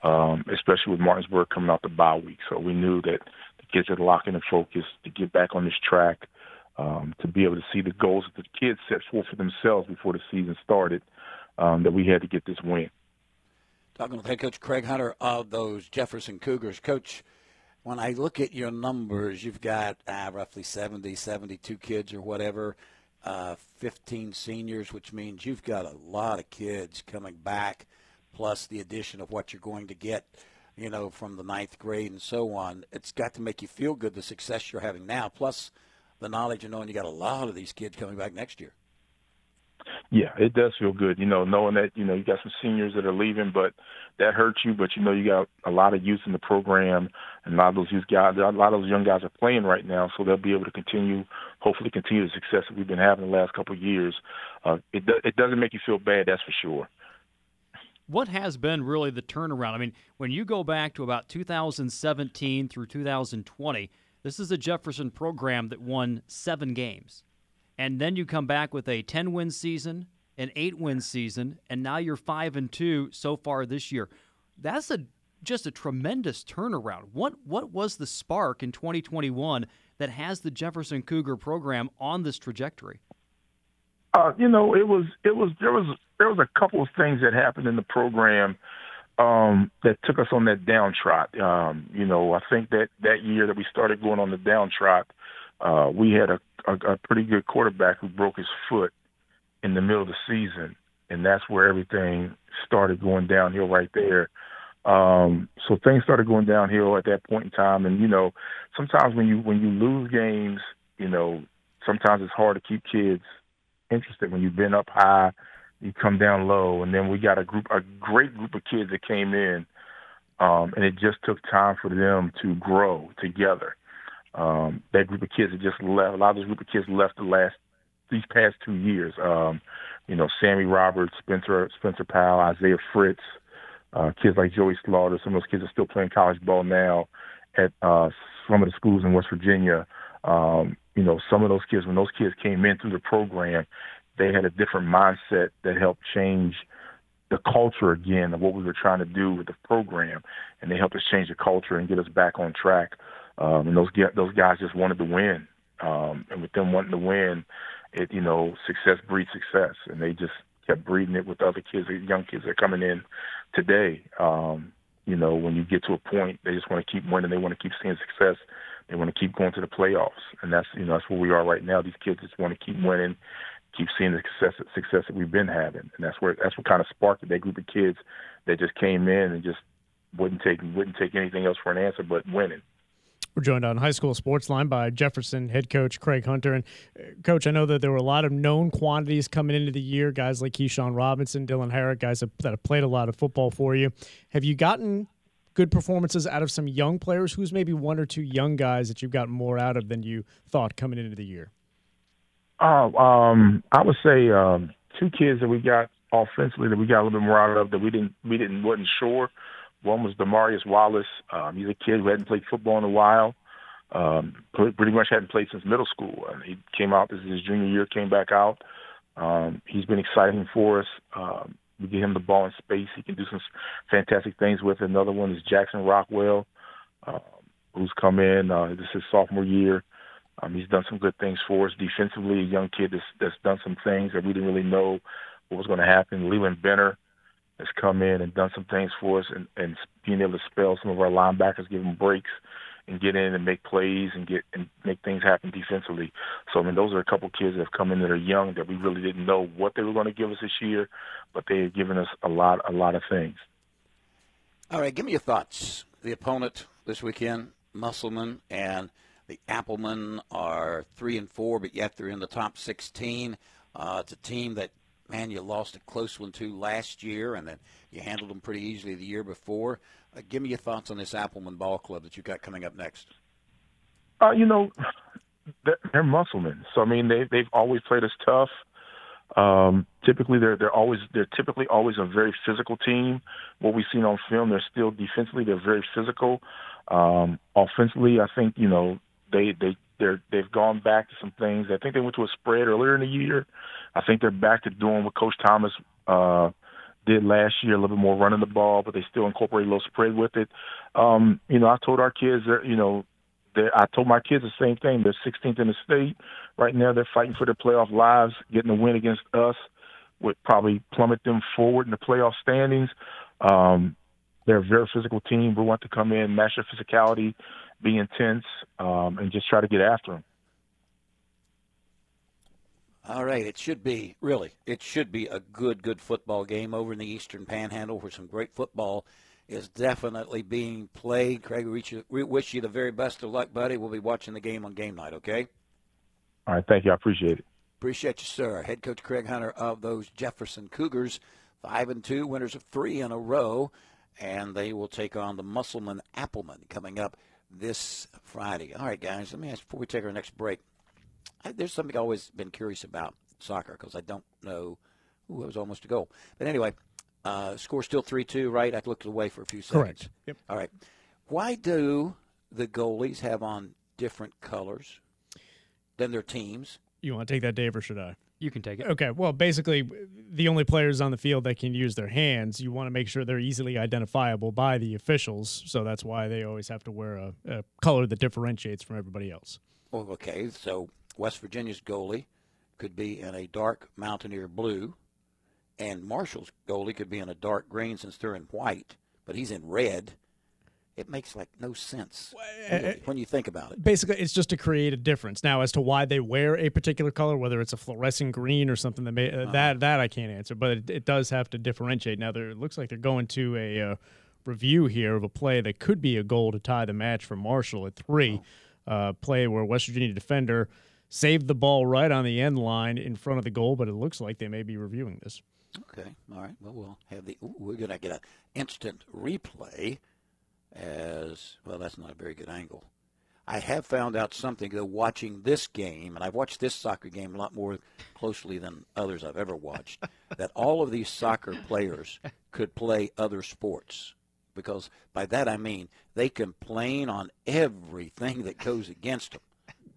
um, especially with Martinsburg coming out the bye week. So we knew that the kids had to lock in and focus to get back on this track. Um, to be able to see the goals that the kids set forth for themselves before the season started, um, that we had to get this win. Talking with head coach Craig Hunter of those Jefferson Cougars. Coach, when I look at your numbers, you've got uh, roughly 70, 72 kids or whatever, uh, 15 seniors, which means you've got a lot of kids coming back, plus the addition of what you're going to get, you know, from the ninth grade and so on. It's got to make you feel good, the success you're having now, plus the knowledge of knowing you got a lot of these kids coming back next year. Yeah, it does feel good, you know, knowing that, you know, you got some seniors that are leaving, but that hurts you, but you know, you got a lot of youth in the program and a lot of those youth guys, a lot of those young guys are playing right now, so they'll be able to continue, hopefully continue the success that we've been having the last couple of years. Uh, it, it doesn't make you feel bad, that's for sure. What has been really the turnaround? I mean, when you go back to about 2017 through 2020, this is a Jefferson program that won seven games and then you come back with a 10 win season, an 8 win season, and now you're 5 and 2 so far this year. That's a just a tremendous turnaround. What what was the spark in 2021 that has the Jefferson Cougar program on this trajectory? Uh, you know, it was it was there was there was a couple of things that happened in the program um, that took us on that downtrot. Um, you know, I think that that year that we started going on the downtrot, uh, we had a, a, a pretty good quarterback who broke his foot in the middle of the season, and that's where everything started going downhill right there. Um, so things started going downhill at that point in time, and you know, sometimes when you when you lose games, you know, sometimes it's hard to keep kids interested when you've been up high, you come down low, and then we got a group, a great group of kids that came in, um, and it just took time for them to grow together. Um, that group of kids that just left. A lot of those group of kids left the last these past two years. Um, you know, Sammy Roberts, Spencer Spencer Powell, Isaiah Fritz, uh, kids like Joey Slaughter. Some of those kids are still playing college ball now at uh, some of the schools in West Virginia. Um, you know, some of those kids, when those kids came in through the program, they had a different mindset that helped change the culture again of what we were trying to do with the program, and they helped us change the culture and get us back on track. Um, and those those guys just wanted to win, um, and with them wanting to win, it you know success breeds success, and they just kept breeding it with other kids, young kids that are coming in today. Um, you know, when you get to a point, they just want to keep winning. They want to keep seeing success. They want to keep going to the playoffs, and that's you know that's where we are right now. These kids just want to keep winning, keep seeing the success success that we've been having, and that's where that's what kind of sparked it. That group of kids that just came in and just wouldn't take wouldn't take anything else for an answer but winning. We're joined on High School Sports Line by Jefferson head coach Craig Hunter. And, uh, coach, I know that there were a lot of known quantities coming into the year, guys like Keyshawn Robinson, Dylan Herrick, guys that have played a lot of football for you. Have you gotten good performances out of some young players? Who's maybe one or two young guys that you've gotten more out of than you thought coming into the year? Oh, um, I would say um, two kids that we got offensively that we got a little bit more out of that we didn't we didn't wasn't sure one was Demarius Wallace. Um, he's a kid who hadn't played football in a while. Um, pretty much hadn't played since middle school. And he came out this is his junior year, came back out. Um, he's been exciting for us. Um, we get him the ball in space. He can do some fantastic things with it. Another one is Jackson Rockwell, uh, who's come in. Uh, this is his sophomore year. Um, he's done some good things for us defensively. A young kid that's, that's done some things that we didn't really know what was going to happen. Leland Benner, has come in and done some things for us and, and being able to spell some of our linebackers, give them breaks and get in and make plays and get and make things happen defensively. So I mean those are a couple kids that have come in that are young that we really didn't know what they were going to give us this year, but they have given us a lot a lot of things. All right, give me your thoughts. The opponent this weekend, Musselman and the Applemen are three and four, but yet they're in the top sixteen. Uh, it's a team that man, you lost a close one to last year, and then you handled them pretty easily the year before. Uh, give me your thoughts on this Applemen Ball Club that you've got coming up next. Uh, you know, they're, Musselman, so I mean they they've always played us tough. Um, typically, they're they're always they're typically always a very physical team. What we've seen on film, they're still defensively they're very physical. Um, offensively, I think you know they they they're they've gone back to some things. I think they went to a spread earlier in the year. I think they're back to doing what Coach Thomas uh, did last year, a little bit more running the ball, but they still incorporate a little spread with it. Um, you know, I told our kids you know, I told my kids the same thing. They're 16th in the state right now. They're fighting for their playoff lives. Getting a win against us would probably plummet them forward in the playoff standings. Um, they're a very physical team. We want to come in, match their physicality, be intense, um, and just try to get after them. All right, it should be really. It should be a good, good football game over in the Eastern Panhandle, where some great football is definitely being played. Craig, we wish you the very best of luck, buddy. We'll be watching the game on game night. Okay. All right, thank you. I appreciate it. Appreciate you, sir. Head coach Craig Hunter of those Jefferson Cougars, five and two, winners of three in a row, and they will take on the Musselman Applemen coming up this Friday. All right, guys, let me ask before we take our next break. I, there's something I've always been curious about soccer because I don't know. who was almost a goal. But anyway, uh, score still 3 2, right? I looked away for a few seconds. Correct. Yep. All right. Why do the goalies have on different colors than their teams? You want to take that, Dave, or should I? You can take it. Okay. Well, basically, the only players on the field that can use their hands, you want to make sure they're easily identifiable by the officials. So that's why they always have to wear a, a color that differentiates from everybody else. Well, okay. So West Virginia's goalie could be in a dark Mountaineer blue, and Marshall's goalie could be in a dark green since they're in white, but he's in red. It makes like no sense really, when you think about it. Basically, it's just to create a difference. Now, as to why they wear a particular color, whether it's a fluorescent green or something that may, uh, uh-huh. that that I can't answer, but it, it, does have to differentiate. Now, there it looks like they're going to a uh, review here of a play that could be a goal to tie the match for Marshall at three. Oh. Uh, play where West Virginia defender saved the ball right on the end line in front of the goal, but it looks like they may be reviewing this. Okay, all right. Well, we'll have the. Ooh, we're going to get an instant replay. As well, that's not a very good angle. I have found out something though watching this game, and I've watched this soccer game a lot more closely than others I've ever watched. that all of these soccer players could play other sports, because by that I mean they complain on everything that goes against them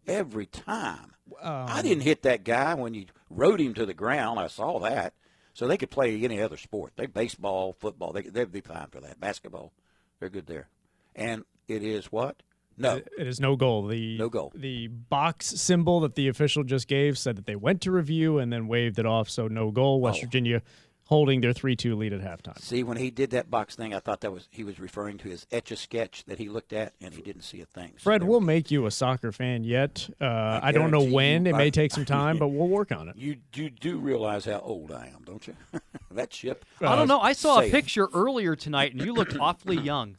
every time. Um, I didn't hit that guy when you rode him to the ground. I saw that. So they could play any other sport. They baseball, football. They they'd be fine for that. Basketball, they're good there. And it is what? No, It is no goal. The No goal. The box symbol that the official just gave said that they went to review and then waved it off. So no goal. West Oh. Virginia holding their three-two lead at halftime. See, when he did that box thing, I thought that was he was referring to his etch a sketch that he looked at, and he didn't see a thing. So Fred, we'll make you a soccer fan yet. Uh, I, don't know when. you It may I- take some time, but we'll work on it. You you do realize how old I am, don't you? that ship. I don't know. I saw a picture earlier tonight, and you looked awfully young.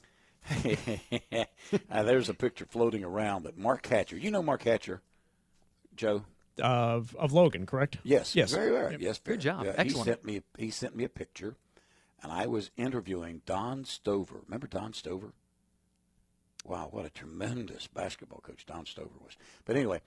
Uh, there's a picture floating around that Mark Hatcher. You know Mark Hatcher, Joe. Of of Logan, correct? Yes. Yes. Very right. Yes. Good job. yeah, Excellent. He sent me. He sent me a picture, and I was interviewing Don Stover. Remember Don Stover? Wow, what a tremendous basketball coach Don Stover was. But anyway,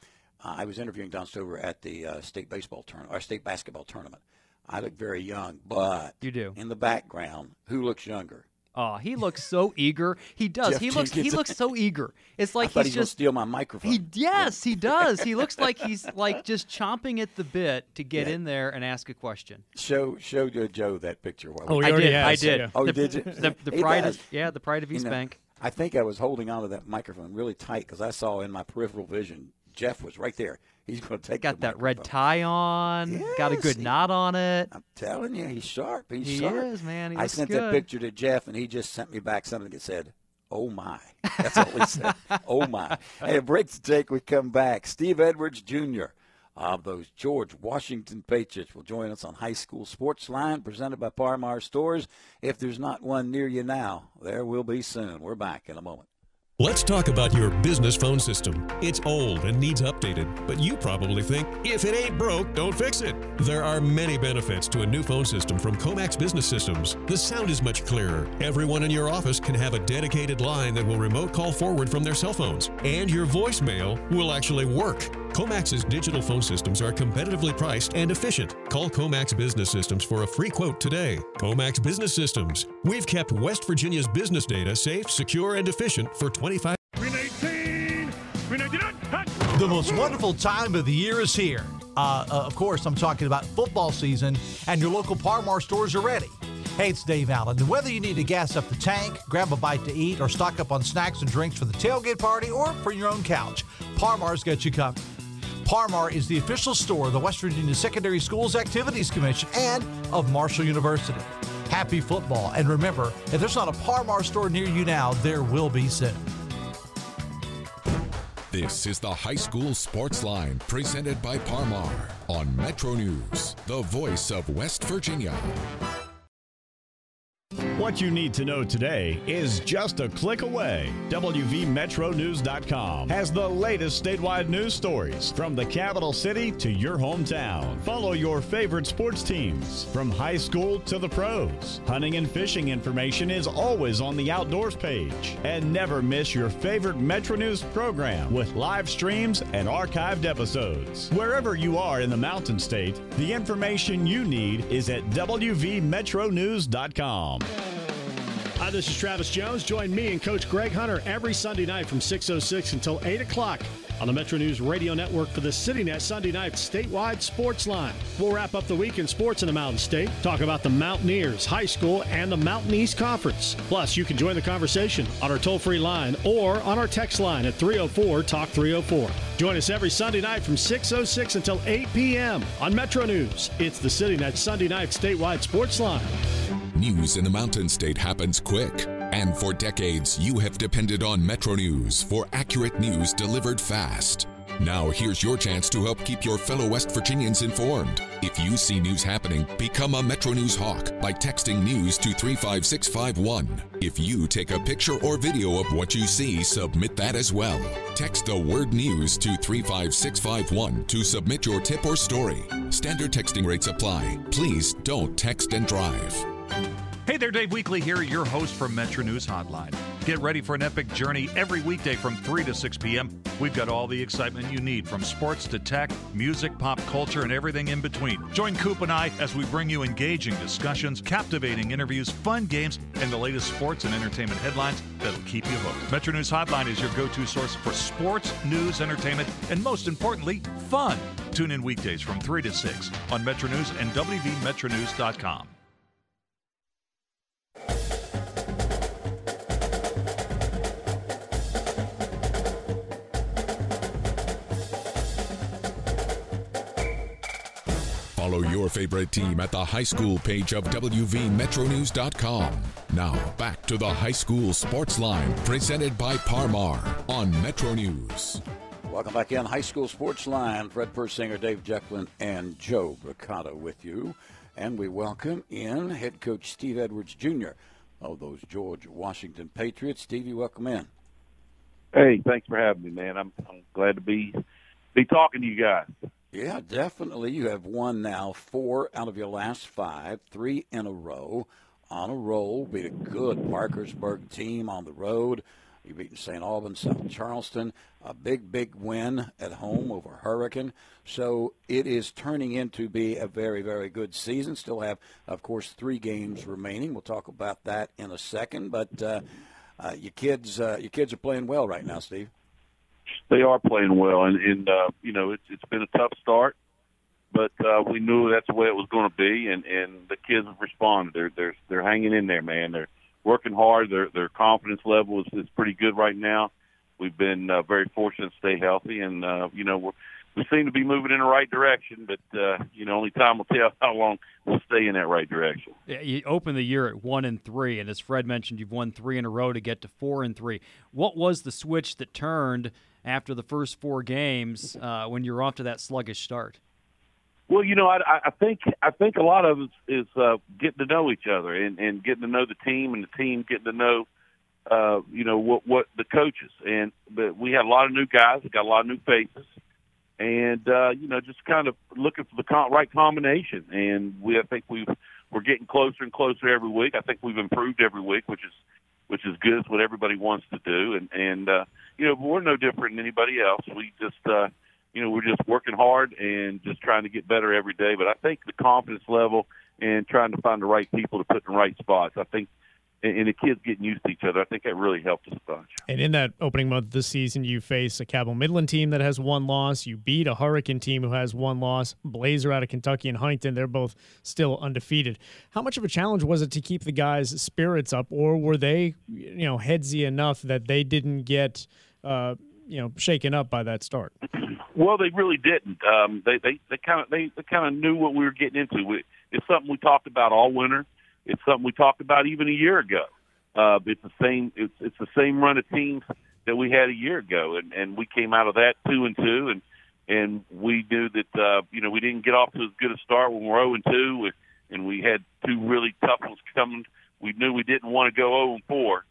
uh, I was interviewing Don Stover at the uh, state baseball tournament, or state basketball tournament. I look very young, but You do. in the background, who looks younger? Oh, he looks so eager. He does. Jeff he looks. He looks so eager. It's like I thought he's he just. steal my microphone. He yes, he does. He looks like he's like just chomping at the bit to get Yeah. in there and ask a question. Show show uh, Joe that picture. while Oh, we- he I already did. I did. yeah. Oh, the, did you? The, the pride of yeah, the pride of You East know, Bank. I think I was holding onto that microphone really tight because I saw in my peripheral vision Jeff was right there. He's going to take Got that red tie on. got a good he- knot on it. I'm telling you, he's sharp. He's He sharp. is, man. He I sent that picture to Jeff, and he just sent me back something that said, "Oh my." That's all he said. oh my. Hey, a break to take. We come back. Steve Edwards Jr. of those George Washington Patriots will join us on High School Sports Line, presented by Par-Mar Stores. If there's not one near you now, there will be soon. We're back in a moment. Let's talk about your business phone system. It's old and needs updated, but you probably think, if it ain't broke, don't fix it. There are many benefits to a new phone system from Comax Business Systems. The sound is much clearer. Everyone in your office can have a dedicated line that will remote call forward from their cell phones, and your voicemail will actually work. Comax's digital phone systems are competitively priced and efficient. Call Comax Business Systems for a free quote today. Comax Business Systems. We've kept West Virginia's business data safe, secure, and efficient for 25 The most wonderful time of the year is here. Uh, uh, of course, I'm talking about football season, and your local Par-Mar stores are ready. Hey, it's Dave Allen. And whether you need to gas up the tank, grab a bite to eat, or stock up on snacks and drinks for the tailgate party or for your own couch, Par-Mar's got you covered. Par-Mar is the official store of the West Virginia Secondary Schools Activities Commission and of Marshall University. Happy football. And remember, if there's not a Par-Mar store near you now, there will be soon. This is the High School Sports Line presented by Par-Mar on Metro News, the voice of West Virginia. What you need to know today is just a click away. WVMetroNews.com has the latest statewide news stories from the capital city to your hometown. Follow your favorite sports teams from high school to the pros. Hunting and fishing information is always on the outdoors page. And never miss your favorite Metro News program with live streams and archived episodes. Wherever you are in the Mountain State, the information you need is at WVMetroNews.com. Hi, this is Travis Jones. Join me and Coach Greg Hunter every Sunday night from 6.06 until 8 o'clock on the Metro News Radio Network for the CityNet Sunday Night Statewide Sports Line. We'll wrap up the week in sports in the Mountain State, talk about the Mountaineers, high school, and the Mountain East Conference. Plus, you can join the conversation on our toll-free line or on our text line at 304-TALK-304. Join us every Sunday night from 6.06 until 8 p.m. on Metro News. It's the CityNet Sunday Night Statewide Sports Line. News in the Mountain State happens quick. And for decades, you have depended on Metro News for accurate news delivered fast. Now, here's your chance to help keep your fellow West Virginians informed. If you see news happening, become a Metro News Hawk by texting news to 35651. If you take a picture or video of what you see, submit that as well. Text the word news to 35651 to submit your tip or story. Standard texting rates apply. Please don't text and drive. Hey there, Dave Weekley here, your host from Metro News Hotline. Get ready for an epic journey every weekday from 3 to 6 p.m. We've got all the excitement you need from sports to tech, music, pop culture, and everything in between. Join Coop and I as we bring you engaging discussions, captivating interviews, fun games, and the latest sports and entertainment headlines that'll keep you hooked. Metro News Hotline is your go to source for sports, news, entertainment, and most importantly, fun. Tune in weekdays from 3 to 6 on Metro News and WVMetroNews.com. Follow your favorite team at the high school page of WVMetroNews.com. Now, back to the high school sports line presented by Par-Mar on Metro News. Welcome back in High School Sports Line. Fred Persinger, Dave Jecklin, and Joe Brocato with you. And we welcome in head coach Steve Edwards Jr. of oh, those George Washington Patriots. Stevie, welcome in. Hey, thanks for having me, man. I'm, I'm glad to be be talking to you guys. Yeah, definitely. You have won now four out of your last five, three in a row. On a roll, beat a good Parkersburg team on the road. You beat St. Albans, South Charleston, a big, big win at home over Hurricane. So it is turning into be a very, very good season. Still have, of course, three games remaining. We'll talk about that in a second. But uh, uh, your kids, uh, your kids are playing well right now, Steve. They are playing well, and, and uh, you know it's it's been a tough start, but uh, we knew that's the way it was going to be, and and the kids have responded. They're they're they're hanging in there, man. They're working hard. Their their confidence level is, is pretty good right now. We've been uh, very fortunate to stay healthy, and uh, you know we're, we seem to be moving in the right direction. But uh, you know, only time will tell how long we'll stay in that right direction. Yeah, you open the year at one and three, and as Fred mentioned, you've won three in a row to get to four and three. What was the switch that turned after the first four games uh, when you're off to that sluggish start? Well, you know, I, I think I think a lot of it is uh, getting to know each other and, and getting to know the team, and the team getting to know, uh, you know, what what the coaches. And but we had a lot of new guys, got a lot of new faces, and uh, you know, just kind of looking for the right combination. And we, I think we we're getting closer and closer every week. I think we've improved every week, which is which is good. It's what everybody wants to do, and and uh, you know, we're no different than anybody else. We just uh, you know, we're just working hard and just trying to get better every day. But I think the confidence level and trying to find the right people to put in the right spots, I think, and the kids getting used to each other, I think that really helped us a bunch. And in that opening month this season, you face a Cabell Midland team that has one loss. You beat a Hurricane team who has one loss. Blazer out of Kentucky and Huntington, they're both still undefeated. How much of a challenge was it to keep the guys' spirits up, or were they, you know, headsy enough that they didn't get, uh, you know, shaken up by that start? Well, they really didn't. Um, they they they kind of they, they kind of knew what we were getting into. We, it's something we talked about all winter. It's something we talked about even a year ago. Uh, it's the same. It's it's the same run of teams that we had a year ago, and and we came out of that two and two, and and we knew that uh, you know we didn't get off to as good a start when we're zero and two, and we had two really tough ones coming. We knew we didn't want to go zero and four,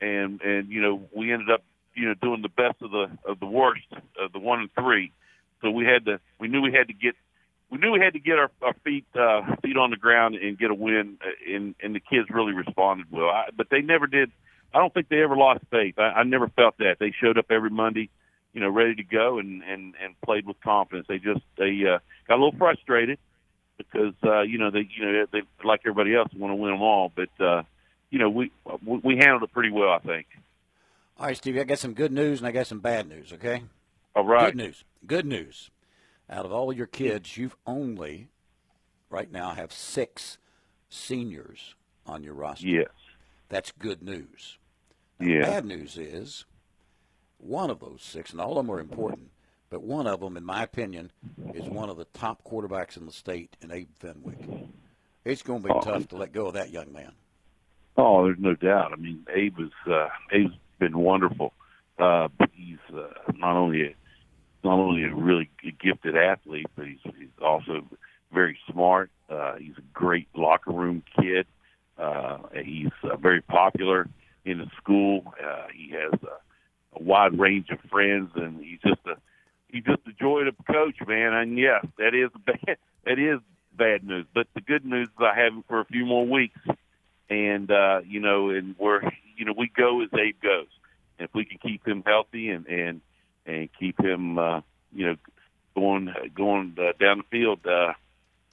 and and you know we ended up you know doing the best of the of the worst of the one and three. So we had to we knew we had to get we knew we had to get our, our feet uh, feet on the ground and get a win. uh, And and the kids really responded well. I, but they never did. I don't think they ever lost faith. I, I never felt that they showed up every Monday, you know, ready to go and and and played with confidence. They just they uh, got a little frustrated because uh, you know they you know they like everybody else want to win them all. But uh, you know we we handled it pretty well, I think. All right, Stevie, I got some good news and I got some bad news, okay? All right. Good news. Good news. Out of all your kids, you've only, right now, have six seniors on your roster. Yes. That's good news. Now, Yeah. Bad news is one of those six, and all of them are important, but one of them, in my opinion, is one of the top quarterbacks in the state in Abe Fenwick. It's going to be Oh. tough to let go of that young man. Oh, there's no doubt. I mean, Abe is uh, Abe's been wonderful. Uh, he's uh, not only a, not only a really gifted athlete, but he's he's also very smart. Uh, he's a great locker room kid. Uh, he's uh, very popular in the school. Uh, he has a, a wide range of friends, and he's just a he's just a joy to coach, man. And yeah, that is bad. That is bad news. But the good news is I have him for a few more weeks and uh, you know, and we're you know we go as Abe goes. And if we can keep him healthy and and and keep him uh, you know going going uh, down the field, uh,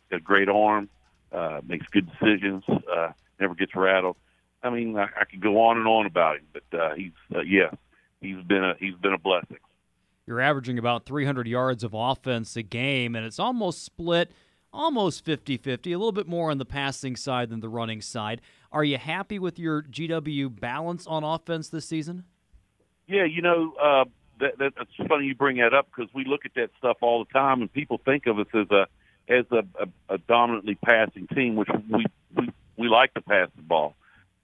got a great arm, uh, makes good decisions, uh, never gets rattled. I mean, I, I could go on and on about him, but uh, he's uh, yeah, he's been a he's been a blessing. You're averaging about 300 yards of offense a game, and it's almost split, almost 50 50, a little bit more on the passing side than the running side. Are you happy with your GW balance on offense this season? Yeah, you know, uh, that, that, that's funny you bring that up because we look at that stuff all the time, and people think of us as a as a, a, a dominantly passing team, which we, we we like to pass the ball.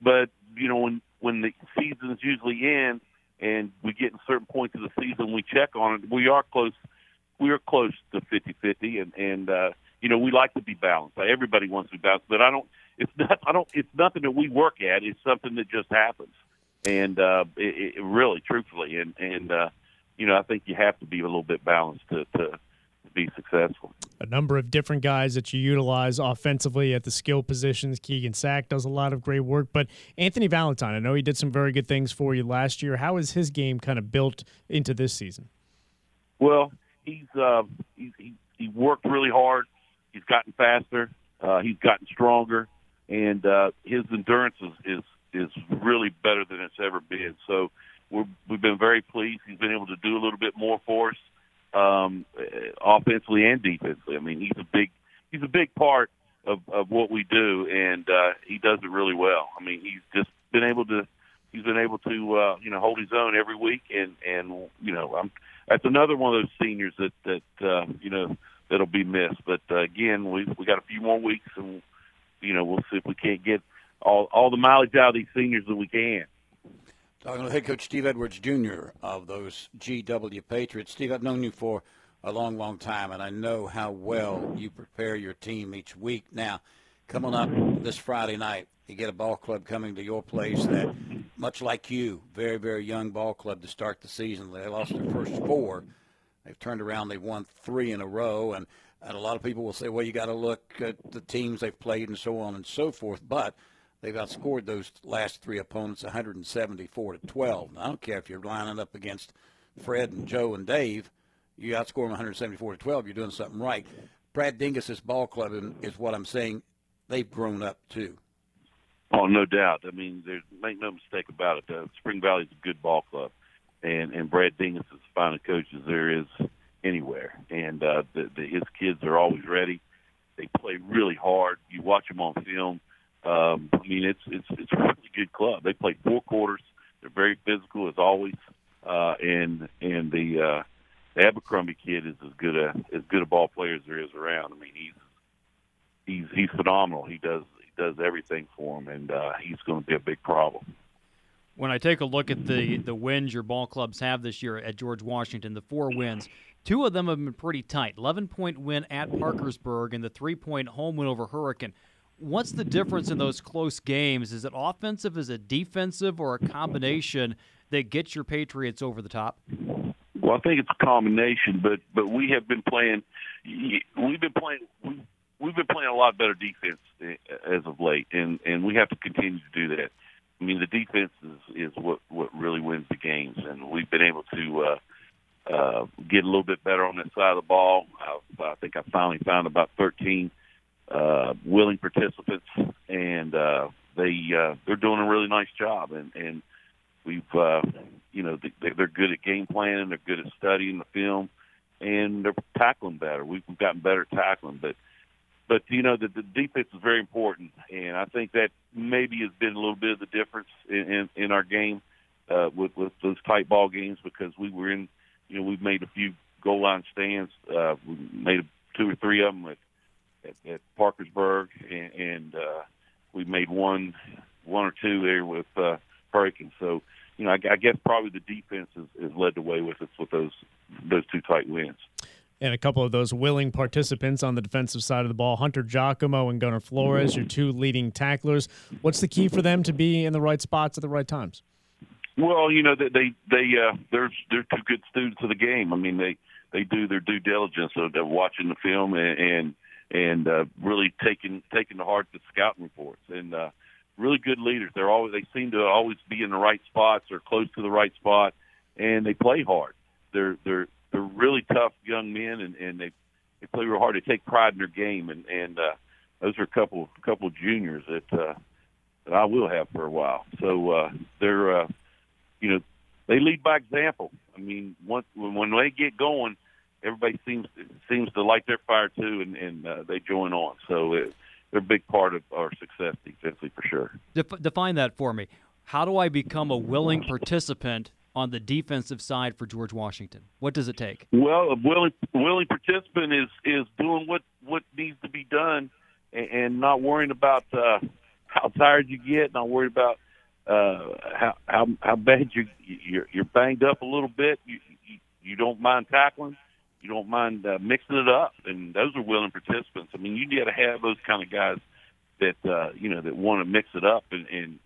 But you know, when when the seasons usually end and we get in certain points of the season, we check on it. We are close. We are close to 50-50, and and uh, you know we like to be balanced. Everybody wants to be balanced, but I don't. It's not. I don't. It's nothing that we work at. It's something that just happens, and uh, it, it really, truthfully, and and uh, you know I think you have to be a little bit balanced to to be successful. A number of different guys that you utilize offensively at the skill positions. Keegan Sack does a lot of great work, but Anthony Valentine, I know he did some very good things for you last year. How is his game kind of built into this season? Well, he's uh, he's he, he worked really hard. He's gotten faster. Uh, he's gotten stronger, and uh, his endurance is, is is really better than it's ever been. So we're, we've been very pleased. He's been able to do a little bit more for us um, offensively and defensively. I mean, he's a big he's a big part of of what we do, and uh, he does it really well. I mean, he's just been able to he's been able to uh, you know hold his own every week, and and you know I'm that's another one of those seniors that that uh, you know that'll be missed. But uh, again, we we got a few more weeks, and you know we'll see if we can't get all all the mileage out of these seniors that we can. Talking to head coach Steve Edwards Jr. of those GW Patriots. Steve, I've known you for a long, long time, and I know how well you prepare your team each week. Now, coming up this Friday night, you get a ball club coming to your place that, much like you, very, very young ball club to start the season. They lost their first four. They've turned around. They've won three in a row, and, and a lot of people will say, well, you got to look at the teams they've played and so on and so forth. But – They've outscored those last three opponents 174 to 12. Now, I don't care if you're lining up against Fred and Joe and Dave. You outscore them 174 to 12. You're doing something right. Brad Dingus's ball club is what I'm saying. They've grown up too. Oh, no doubt. I mean, there's make no mistake about it. Uh, Spring Valley's a good ball club, and and Brad Dingus is as fine a coach as there is anywhere. And uh, the, the, his kids are always ready. They play really hard. You watch them on film um, I mean, it's it's it's a really good club. They play four quarters. They're very physical as always, uh, and and the uh, the Abercrombie kid is as good a as good a ball player as there is around. I mean, he's he's he's phenomenal. He does he does everything for him, and uh, he's going to be a big problem. When I take a look at the the wins your ball clubs have this year at George Washington, the four wins, two of them have been pretty tight. Eleven point win at Parkersburg and the three point home win over Hurricane. What's the difference in those close games? Is it offensive, is it defensive, or a combination that gets your Patriots over the top? Well, I think it's a combination, but but we have been playing. We've been playing. We've, been playing a lot better defense as of late, and and we have to continue to do that. I mean, the defense is is what what really wins the games, and we've been able to. uh uh, get a little bit better on that side of the ball. I, I think I finally found about 13 uh, willing participants, and uh, they uh, they're doing a really nice job. And and we've uh, you know they, they're good at game planning, they're good at studying the film, and they're tackling better. We've gotten better at tackling, but but you know the, the defense is very important, and I think that maybe has been a little bit of the difference in in, in our game uh, with with those tight ball games because we were in you know we've made a few goal line stands, uh, we made two or three of them with at, at Parkersburg, and, and uh, we made one one or two there with uh, Hurricane. So you know, I, I guess probably the defense has, has led the way with us with those those two tight wins. And a couple of those willing participants on the defensive side of the ball, Hunter Giacomo and Gunnar Flores, your two leading tacklers. What's the key for them to be in the right spots at the right times? Well, you know they they, they uh, they're they're two good students of the game. I mean they they do their due diligence of, of watching the film and, and and uh, really taking taking to heart the scouting reports. And uh, really good leaders. They're always they seem to always be in the right spots or close to the right spot, and they play hard. They're they're they're really tough young men, and and they they play real hard. They take pride in their game, and and uh, those are a couple a couple juniors that uh, that I will have for a while. So uh, they're uh, you know they lead by example. I mean, once when, when they get going, everybody seems seems to light their fire too, and and uh, they join on. So it, they're a big part of our success defensively for sure. Def- define that for me. How do I become a willing participant on the defensive side for George Washington? What does it take? Well, a willing willing participant is is doing what what needs to be done, and, and not worrying about uh, how tired you get, not worried about uh, how how how bad you you're, you're banged up a little bit. You, you you don't mind tackling, you don't mind uh, mixing it up, and those are willing participants. I mean, you got to have those kind of guys that uh, you know that want to mix it up, and, and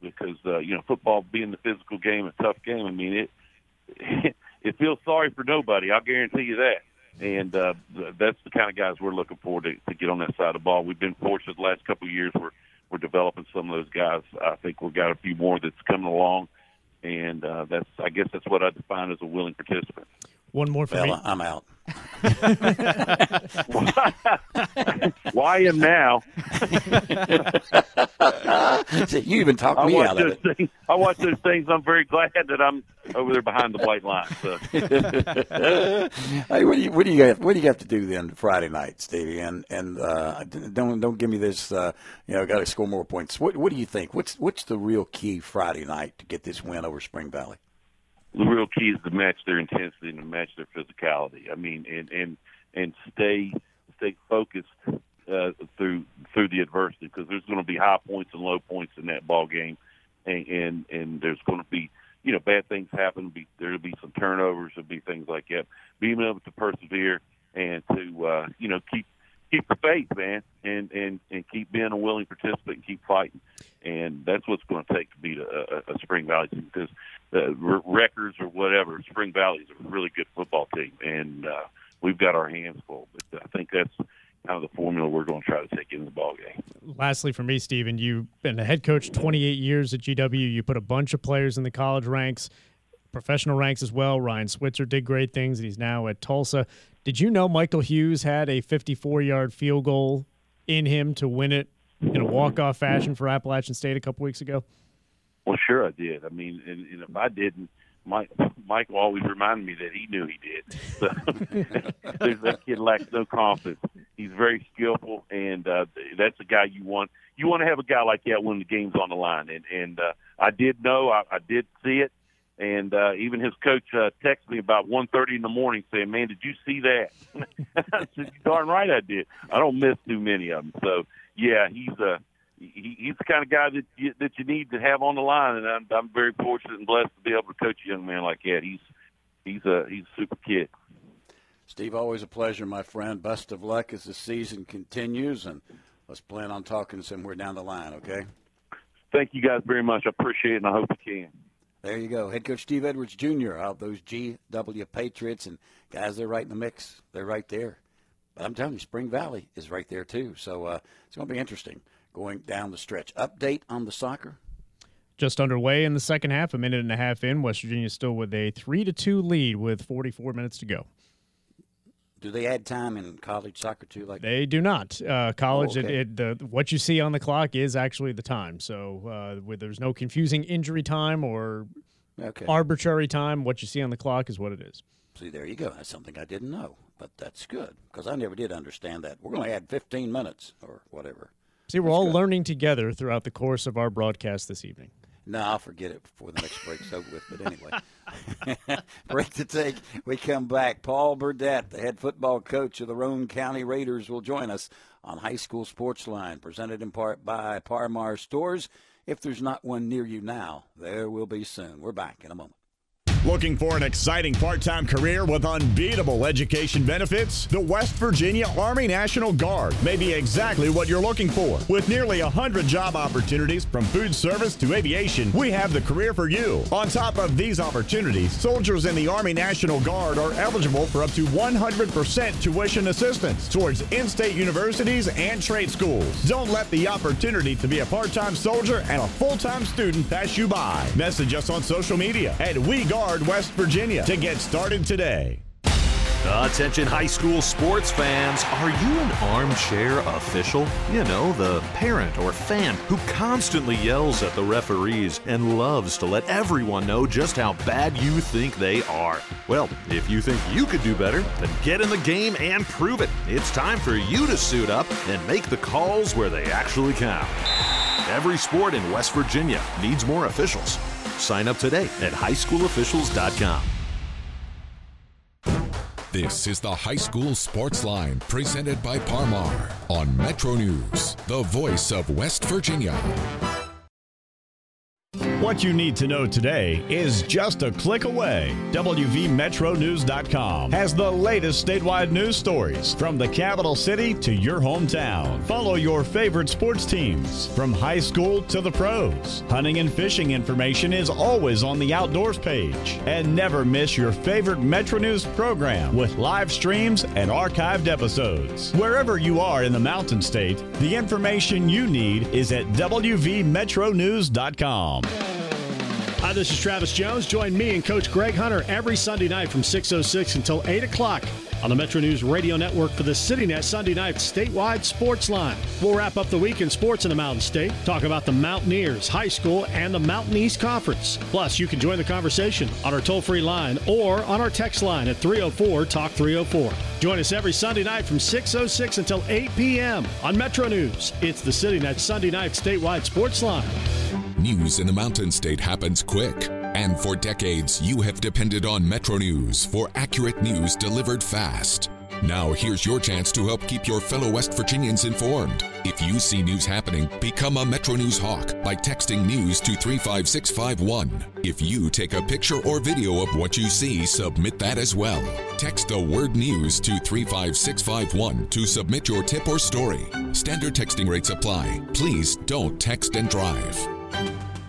because uh, you know football being the physical game, a tough game. I mean it it feels sorry for nobody. I'll guarantee you that. And uh, that's the kind of guys we're looking for to, to get on that side of the ball. We've been fortunate the last couple of years. We're we're developing some of those guys. I think we've got a few more that's coming along, and uh, that's I guess that's what I define as a willing participant. One more for well, me. I'm out. Why am now? you even talked I me out of it. Things, I watch those things. I'm very glad that I'm over there behind the white line. So. hey, what do you what do you have, what do you have to do then Friday night, Stevie? And and uh, don't don't give me this. Uh, you know, got to score more points. What what do you think? What's what's the real key Friday night to get this win over Spring Valley? The real key is to match their intensity and to match their physicality. I mean, and and and stay stay focused uh, through through the adversity because there's going to be high points and low points in that ball game, and and, and there's going to be you know bad things happen. Be there'll be some turnovers. There'll be things like that. Being able to persevere and to uh, you know keep keep the faith, man, and and and keep being a willing participant and keep fighting. And that's what's going to take to beat a, a, a Spring Valley team because uh, records or whatever, Spring Valley is a really good football team, and uh, we've got our hands full. But I think that's kind of the formula we're going to try to take in the ball game. Lastly, for me, Stephen, you've been a head coach 28 years at GW. You put a bunch of players in the college ranks, professional ranks as well. Ryan Switzer did great things, and he's now at Tulsa. Did you know Michael Hughes had a 54 yard field goal in him to win it in a walk off fashion for Appalachian State a couple weeks ago? Well, sure I did. I mean, and, and if I didn't, Mike Michael always reminded me that he knew he did. So that kid lacks no confidence. He's very skillful, and uh, that's a guy you want. You want to have a guy like that when the game's on the line. And and uh, I did know, I, I did see it, and uh, even his coach uh, texted me about one thirty in the morning saying, "Man, did you see that?" I said, "Darn right I did. I don't miss too many of them." So yeah, he's a he, he's the kind of guy that you, that you need to have on the line, and I'm, I'm very fortunate and blessed to be able to coach a young man like that. He's he's a he's a super kid. Steve, always a pleasure, my friend. Best of luck as the season continues, and let's plan on talking somewhere down the line. Okay. Thank you guys very much. I appreciate it, and I hope you can. There you go. Head coach Steve Edwards Jr. of those GW Patriots. And guys, they're right in the mix. They're right there. But I'm telling you, Spring Valley is right there, too. So uh, it's going to be interesting going down the stretch. Update on the soccer? Just underway in the second half, a minute and a half in. West Virginia still with a 3 to 2 lead with 44 minutes to go. Do they add time in college soccer too? Like they do not. Uh, college, Oh, okay. it, it, the, what you see on the clock is actually the time. So uh, there's no confusing injury time or Okay. arbitrary time. What you see on the clock is what it is. See, there you go. That's something I didn't know, but that's good because I never did understand that. We're going to add 15 minutes or whatever. See, we're all learning together throughout the course of our broadcast this evening. No, I'll forget it before the next break's over with. But anyway, break to take. We come back. Paul Burdett, the head football coach of the Roane County Raiders, will join us on High School Sports Line, presented in part by Par-Mar Stores. If there's not one near you now, there will be soon. We're back in a moment. Looking for an exciting part time career with unbeatable education benefits? The West Virginia Army National Guard may be exactly what you're looking for. With nearly 100 job opportunities from food service to aviation, we have the career for you. On top of these opportunities, soldiers in the Army National Guard are eligible for up to 100% tuition assistance towards in state universities and trade schools. Don't let the opportunity to be a part time soldier and a full time student pass you by. Message us on social media at We West Virginia to get started today. Attention high school sports fans. Are you an armchair official? You know, the parent or fan who constantly yells at the referees and loves to let everyone know just how bad you think they are. Well, if you think you could do better, then get in the game and prove it. It's time for you to suit up and make the calls where they actually count. Every sport in West Virginia needs more officials. Sign up today at highschoolofficials.com. This is the High School Sports Line presented by Par-Mar on Metro News, the voice of West Virginia. What you need to know today is just a click away. WVMetroNews.com has the latest statewide news stories from the capital city to your hometown. Follow your favorite sports teams from high school to the pros. Hunting and fishing information is always on the outdoors page. And never miss your favorite Metro News program with live streams and archived episodes. Wherever you are in the Mountain State, the information you need is at WVMetroNews.com. Hi, this is Travis Jones. Join me and Coach Greg Hunter every Sunday night from 6.06 until 8 o'clock on the Metro News Radio Network for the CityNet Sunday Night Statewide Sports Line. We'll wrap up the week in sports in the Mountain State, talk about the Mountaineers, high school, and the Mountain East Conference. Plus, you can join the conversation on our toll-free line or on our text line at 304-TALK-304. Join us every Sunday night from 6.06 until 8 p.m. on Metro News. It's the CityNet Sunday Night Statewide Sports Line. News in the Mountain State happens quick. And for decades, you have depended on Metro News for accurate news delivered fast. Now, here's your chance to help keep your fellow West Virginians informed. If you see news happening, become a Metro News Hawk by texting news to 35651. If you take a picture or video of what you see, submit that as well. Text the word news to 35651 to submit your tip or story. Standard texting rates apply. Please don't text and drive.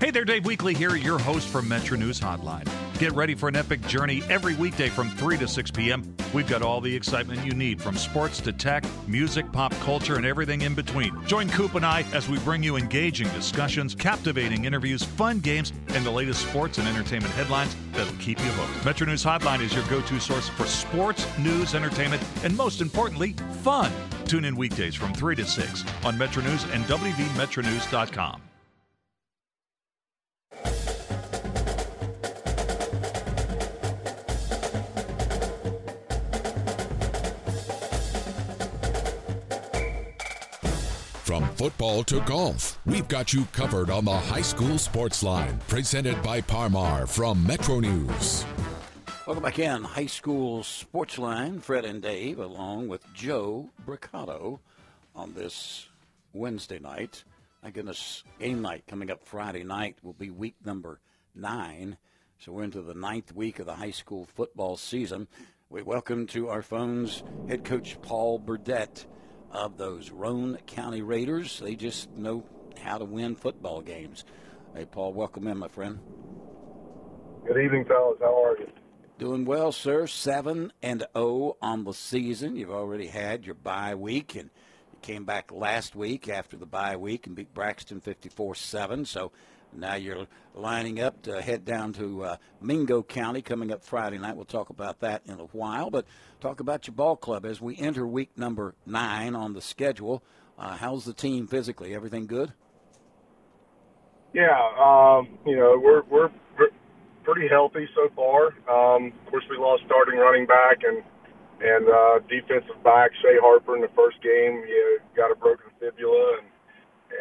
Hey there, Dave Weekley here, your host from Metro News Hotline. Get ready for an epic journey every weekday from 3 to 6 p.m. We've got all the excitement you need from sports to tech, music, pop culture, and everything in between. Join Coop and I as we bring you engaging discussions, captivating interviews, fun games, and the latest sports and entertainment headlines that'll keep you hooked. Metro News Hotline is your go to source for sports, news, entertainment, and most importantly, fun. Tune in weekdays from 3 to 6 on Metro News and WVMetroNews.com. From football to golf, we've got you covered on the High School Sports Line, presented by Par-Mar from Metro News. Welcome back in High School Sports Line. Fred and Dave, along with Joe Brocato, on this Wednesday night. My goodness, game night coming up Friday night will be week number nine. So we're into the ninth week of the high school football season. We welcome to our phones head coach Paul Burdett of those Roane County Raiders. They just know how to win football games. Hey, Paul, welcome in, my friend. Good evening, fellas. How are you? Doing well, sir. Seven and zero on the season. You've already had your bye week, and you came back last week after the bye week and beat Braxton fifty-four-seven. So now you're lining up to head down to uh, Mingo County coming up Friday night. We'll talk about that in a while, but talk about your ball club as we enter week number nine on the schedule. Uh, how's the team physically? Everything good? Yeah, um, you know we're we're pretty healthy so far. Um, of course, we lost starting running back and and uh, defensive back Shay Harper in the first game. He got a broken fibula and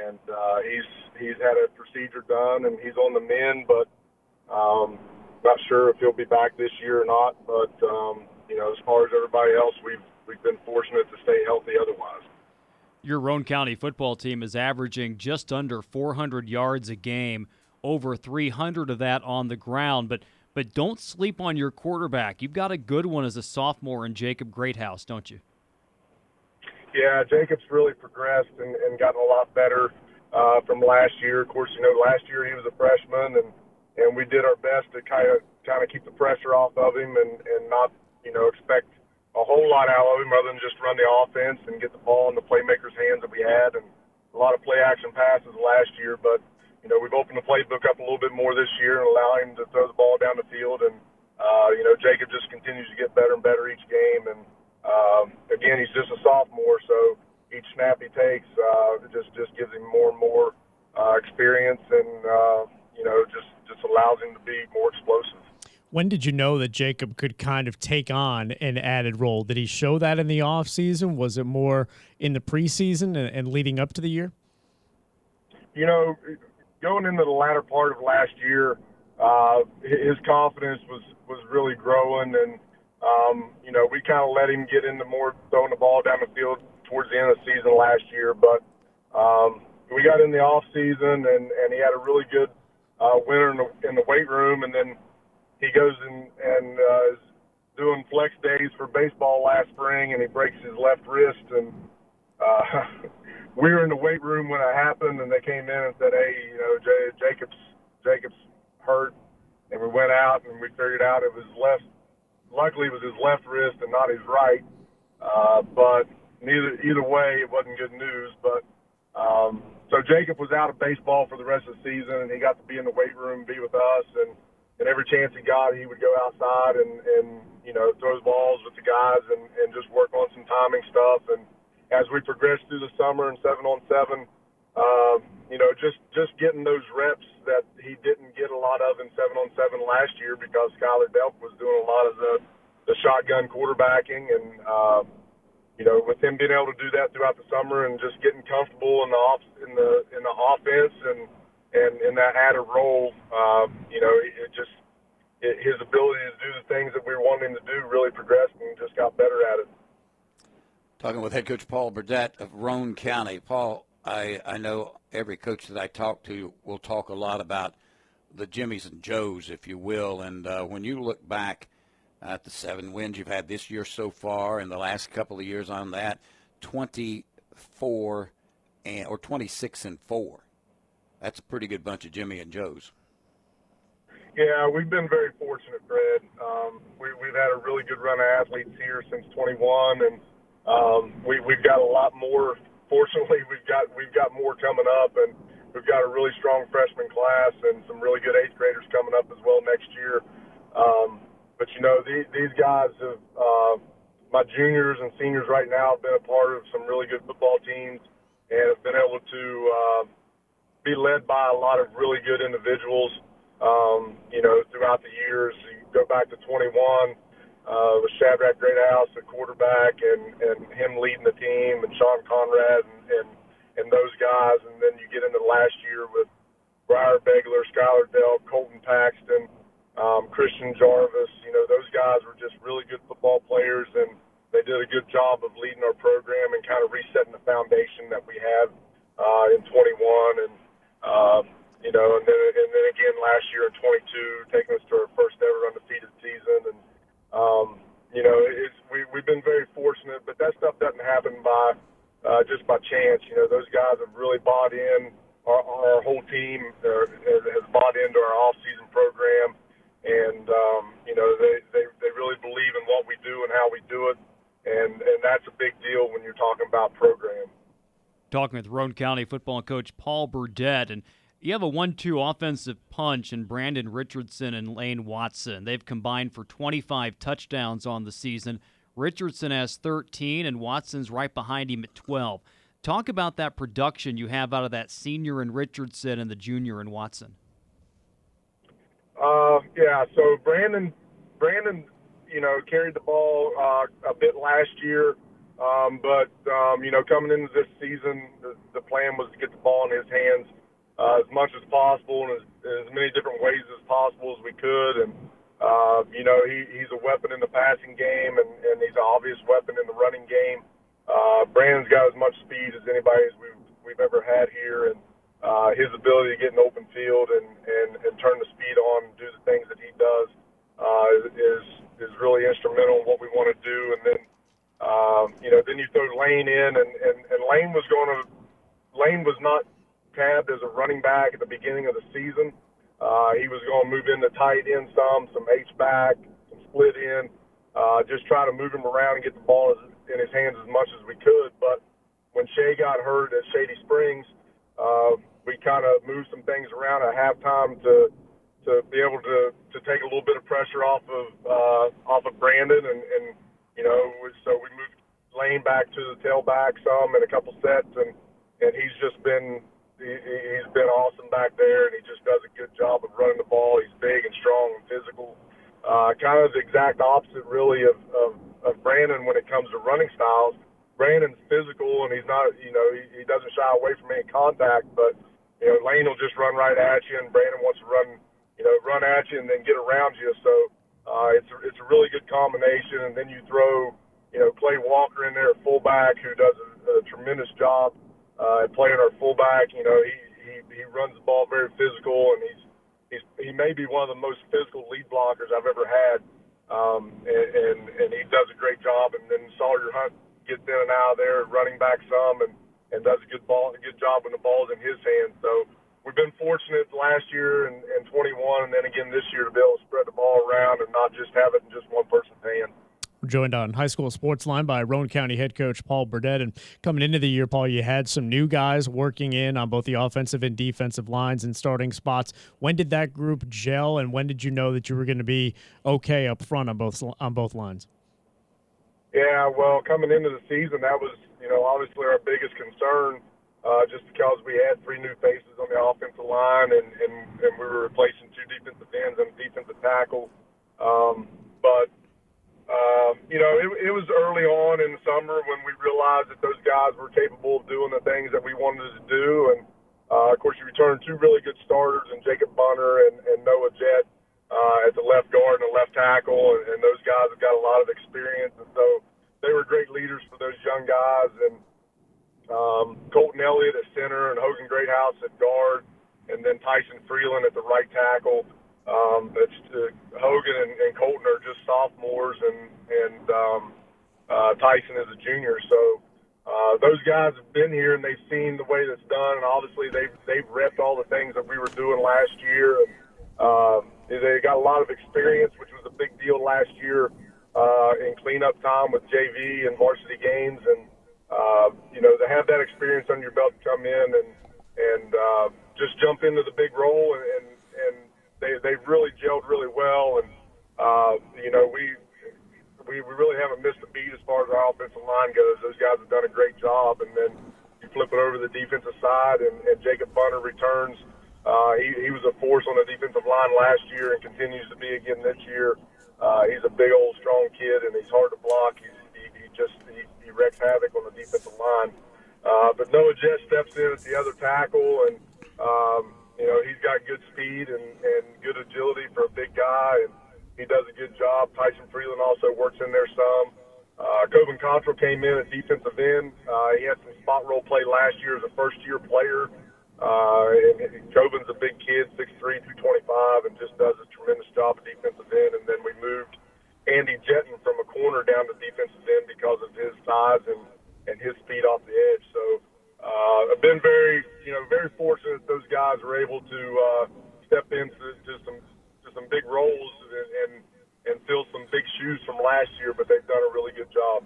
and uh, he's had a procedure done and he's on the mend, but um, not sure if he'll be back this year or not. But um, you know, as far as everybody else, we've we've been fortunate to stay healthy otherwise. Your Roane County football team is averaging just under 400 yards a game, over 300 of that on the ground. But But don't sleep on your quarterback. You've got a good one as a sophomore in Jacob Greathouse, don't you? Yeah, Jacob's really progressed and, and gotten a lot better uh, from last year. Of course, you know, last year he was a freshman, and and we did our best to kind of kind of keep the pressure off of him and and not you know expect a whole lot out of him other than just run the offense and get the ball in the playmakers' hands that we had, and a lot of play action passes last year. But you know, we've opened the playbook up a little bit more this year and allow him to throw the ball down the field. And uh, you know, Jacob just continues to get better and better each game, and um, again, he's just a sophomore, so each snap he takes uh, just just gives him more and more uh, experience, and uh, you know just just allows him to be more explosive. When did you know that Jacob could kind of take on an added role? Did he show that in the off season? Was it more in the preseason and, and leading up to the year? You know, going into the latter part of last year, uh, his confidence was was really growing, and um, you know, we kind of let him get into more throwing the ball down the field towards the end of the season last year. But um, we got in the off season, and and he had a really good uh, winter in the, in the weight room, and then he goes and and uh, is doing flex days for baseball last spring, and he breaks his left wrist, and uh, we were in the weight room when it happened, and they came in and said, "Hey, you know, J- Jacobs Jacobs hurt," and we went out and we figured out it was left luckily it was his left wrist and not his right. Uh, but neither either way, it wasn't good news. But um, so Jacob was out of baseball for the rest of the season, and he got to be in the weight room, be with us, and and every chance he got, he would go outside and and you know throw balls with the guys and and just work on some timing stuff. And as we progressed through the summer and seven on seven, um, you know, just just getting those reps that he didn't get a lot of in seven on seven last year because Skylar Delp was doing a lot of the the shotgun quarterbacking, and uh, you know, with him being able to do that throughout the summer and just getting comfortable in the off in the in the offense and and in that added role, um, you know, it, it just it, his ability to do the things that we wanting him to do really progressed and just got better at it. Talking with head coach Paul Burdett of Roane County. Paul, I, I know every coach that I talk to will talk a lot about the Jimmies and Joes, if you will. And uh, when you look back at the seven wins you've had this year so far and the last couple of years on that, 24 and, or 26 and 4. That's a pretty good bunch of Jimmy and Joes. Yeah, we've been very fortunate, Fred. Um, we, we've had a really good run of athletes here since 21, and um, we, we've got a lot more fortunately, we've got we've got more coming up, and we've got a really strong freshman class and some really good eighth graders coming up as well next year. Um, but you know, these, these guys have uh, my juniors and seniors right now have been a part of some really good football teams and have been able to uh, be led by a lot of really good individuals. Um, you know, throughout the years, you go back to 21 uh, with Shadrach Greathouse at quarterback and, and him leading the team and Sean Conrad and, and, and those guys. And then you get into last year with Briar Begler, Skylar Delp, Colton Paxton, um, Christian Jarvis. You know, those guys were just really good football players and they did a good job of leading our program and kind of resetting the foundation that we had uh, in 21. And, um, you know, and then, and then again last year in 22, taking us to our first ever undefeated season. And, um, you know, it's, we, we've been very fortunate, but that stuff doesn't happen by uh, just by chance. You know, those guys have really bought in. Our, our whole team uh, has, has bought into our off-season program, and um, you know, they, they they really believe in what we do and how we do it, and and that's a big deal when you're talking about program. Talking with Roane County football coach Paul Burdett and you have a 1 2 offensive punch in Brandon Richardson and Lane Watson. They've combined for 25 touchdowns on the season. Richardson has 13, and Watson's right behind him at 12. Talk about that production you have out of that senior in Richardson and the junior in Watson. Uh, yeah, so Brandon, Brandon, you know, carried the ball uh, a bit last year, um, but um, you know, coming into this season, the, the plan was to get the ball in his hands uh, as much as possible and as, as many different ways as possible as we could. And uh, you know, he, he's a weapon in the passing game, and, and he's an obvious weapon in the running game. Uh, Brandon's got as much speed as anybody as we've we've ever had here, and uh, his ability to get in open field and, and and turn the speed on do the things that he does is, is is really instrumental in what we want to do. And then, um, you know, then you throw Lane in, and and, and Lane was going to Lane was not tabbed as a running back at the beginning of the season. Uh, he was going to move into tight end some, some H back, some split in, uh, just try to move him around and get the ball in his hands as much as we could. But when Shea got hurt at Shady Springs, uh, we kind of moved some things around at halftime to to be able to to take a little bit of pressure off of uh, off of Brandon, and, and you know, so we moved Lane back to the tailback some in a couple sets, and and he's just been he, he's been awesome back there, and he just does a good job of running the ball. He's big and strong and physical. Uh, kind of the exact opposite, really, of, of of Brandon when it comes to running styles. Brandon's physical, and he's not, you know, he, he doesn't shy away from any contact, but you know, Lane will just run right at you, and Brandon wants to run you know, run at you and then get around you. So uh, it's a, it's a really good combination. And then you throw, you know, Clay Walker in there, fullback, who does a, a tremendous job uh, at playing our fullback. You know, he, he he runs the ball very physical, and he's he's he may be one of the most physical lead blockers I've ever had. Um, and, and and he does a great job. And then Sawyer Hunt gets in and out of there, running back some, and and does a good ball, a good job when the ball's in his hands. So we've been fortunate last year and, and 21, and then again this year to be able to spread the ball around and not just have it in just one person's hand. We're joined on High School Sports Line by Roane County head coach Paul Burdett. And coming into the year, Paul, you had some new guys working in on both the offensive and defensive lines and starting spots. When did that group gel, and when did you know that you were going to be okay up front on both on both lines? Yeah, well, coming into the season, that was you know obviously our biggest concern uh, just because we had three new faces on the offensive line and, and, and we were replacing two defensive ends and defensive tackle. Um, but, um, you know, it, it was early on in the summer when we realized that those guys were capable of doing the things that we wanted to do. And, uh, of course, you returned two really good starters in Jacob Bunner and, and Noah Jett uh, at the left guard and the left tackle. And, and those guys have got a lot of experience. And so they were great leaders for those young guys. And, um, Colton Elliott at center and Hogan Greathouse at guard, and then Tyson Freeland at the right tackle. Um, that's uh, Hogan and, and Colton are just sophomores, and and um, uh, Tyson is a junior. So uh, those guys have been here and they've seen the way that's done, and obviously they've they've repped all the things that we were doing last year. And, um, they got a lot of experience, which was a big deal last year uh, in cleanup time with JV and varsity games, and uh, you know, to have that experience on your belt to come in and and uh, just jump into the big role and and, and they they've really gelled really well and uh, you know we we we really haven't missed a beat as far as our offensive line goes. Those guys have done a great job, and then you flip it over to the defensive side, and, and Jacob Bunner returns. Uh, he, he was a force on the defensive line last year and continues to be again this year. Uh, he's a big old strong kid, and he's hard to block. He's just he, just he wrecks havoc on the defensive line. Uh, but Noah Jett steps in at the other tackle, and um, you know he's got good speed and, and good agility for a big guy, and he does a good job. Tyson Freeland also works in there some. Uh, Coben Cottrell came in at defensive end. Uh, he had some spot role play last year as a first year player. Uh, and Coben's a big kid, 6'3", 225, and just does a tremendous job at defensive end. And then we moved Andy Jetton from a corner down to defensive end because of his size and, and his speed off the edge. So uh, I've been very, you know, very fortunate that those guys were able to uh, step into to some to some big roles and, and and fill some big shoes from last year. But they've done a really good job.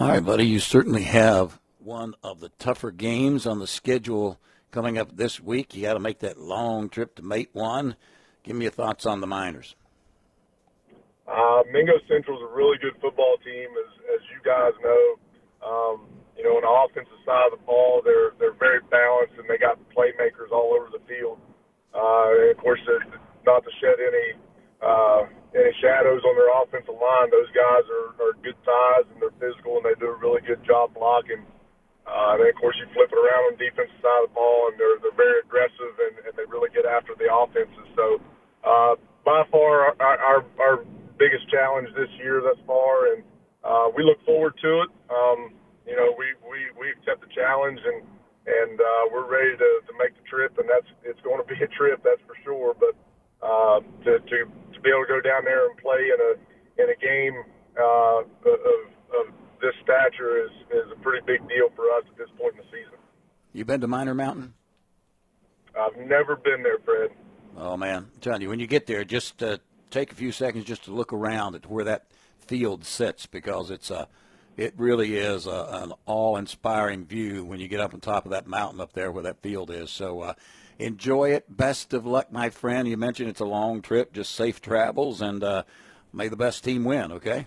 All right, buddy. You certainly have one of the tougher games on the schedule coming up this week. You got to make that long trip to Matewan. Give me your thoughts on the Miners. Uh, Mingo Central is a really good football team, as as you guys know. Um, you know, on the offensive side of the ball, they're they're very balanced and they got playmakers all over the field. Uh, and of course, not to shed any uh, any shadows on their offensive line, those guys are, are good size and they're physical and they do a really good job blocking. Uh, and then of course you flip it around on the defensive side of the ball and they're they're very aggressive and, and they really get after the offenses. So uh, by far our, our our biggest challenge this year thus far, and uh, we look forward to it. Um, you know, we, we, we accept the challenge, and and uh, we're ready to, to make the trip, and that's it's going to be a trip, that's for sure. But uh, to, to to be able to go down there and play in a in a game uh, of, of this stature is is a pretty big deal for us at this point in the season. You've been to Miner Mountain? I've never been there, Fred. Oh man, I'm telling you, when you get there, just uh, take a few seconds just to look around at where that field sits because it's a, it really is a, an awe-inspiring view when you get up on top of that mountain up there where that field is. So uh, enjoy it. Best of luck, my friend. You mentioned it's a long trip, just safe travels, and uh, may the best team win. Okay.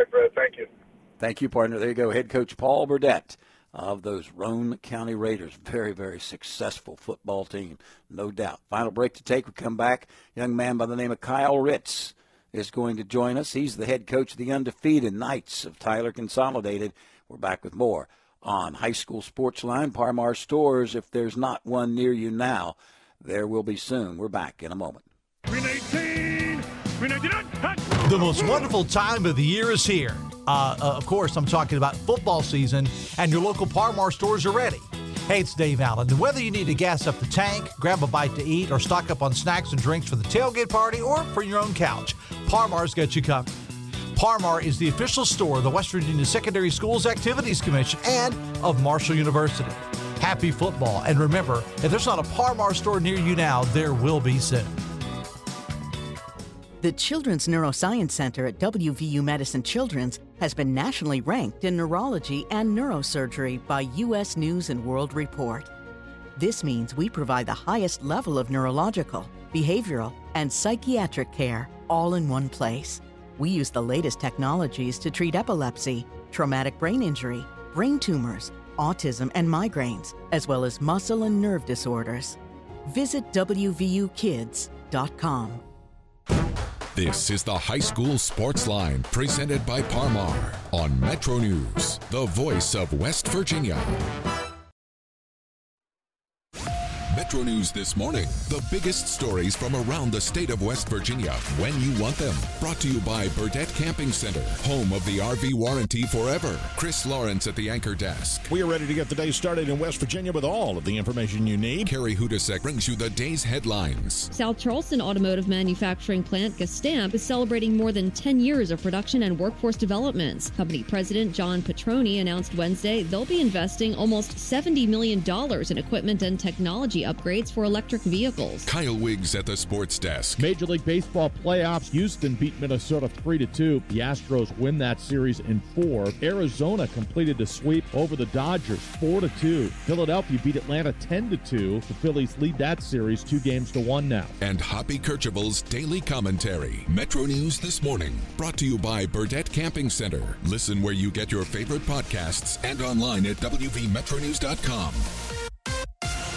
All right, Fred. Thank you. Thank you, partner. There you go, head coach Paul Burdett of those Roane County Raiders. Very, very successful football team, no doubt. Final break to take. We come back. Young man by the name of Kyle Ritz is going to join us. He's the head coach of the undefeated Knights of Tyler Consolidated. We're back with more on High School Sports Line, Par-Mar Stores. If there's not one near you now, there will be soon. We're back in a moment. The most wonderful time of the year is here. Uh, uh, of course, I'm talking about football season, and your local Par-Mar stores are ready. Hey, it's Dave Allen. And whether you need to gas up the tank, grab a bite to eat, or stock up on snacks and drinks for the tailgate party or for your own couch, Par-Mar's got you covered. Par-Mar is the official store of the West Virginia Secondary Schools Activities Commission and of Marshall University. Happy football. And remember, if there's not a Par-Mar store near you now, there will be soon. The Children's Neuroscience Center at WVU Medicine Children's has been nationally ranked in neurology and neurosurgery by U.S. News and World Report. This means we provide the highest level of neurological, behavioral, and psychiatric care all in one place. We use the latest technologies to treat epilepsy, traumatic brain injury, brain tumors, autism, and migraines, as well as muscle and nerve disorders. Visit WVUKids.com. This is the High School Sports Line presented by Par-Mar on Metro News, the voice of West Virginia. Metro News this morning. The biggest stories from around the state of West Virginia when you want them. Brought to you by Burdett Camping Center, home of the RV warranty forever. Chris Lawrence at the anchor desk. We are ready to get the day started in West Virginia with all of the information you need. Carrie Hodousek brings you the day's headlines. South Charleston automotive manufacturing plant Gestamp is celebrating more than 10 years of production and workforce developments. Company president John Petroni announced Wednesday they'll be investing almost $70 million in equipment and technology upgrades for electric vehicles. Kyle Wiggs at the sports desk. Major League Baseball playoffs. Houston beat Minnesota 3 to 2. The Astros win that series in 4. Arizona completed the sweep over the Dodgers 4 to 2. Philadelphia beat Atlanta 10 to 2. The Phillies lead that series 2 games to 1 now. And Hoppy Kercheval's daily commentary. Metro News this morning, brought to you by Burdett Camping Center. Listen where you get your favorite podcasts and online at WVMetroNews.com.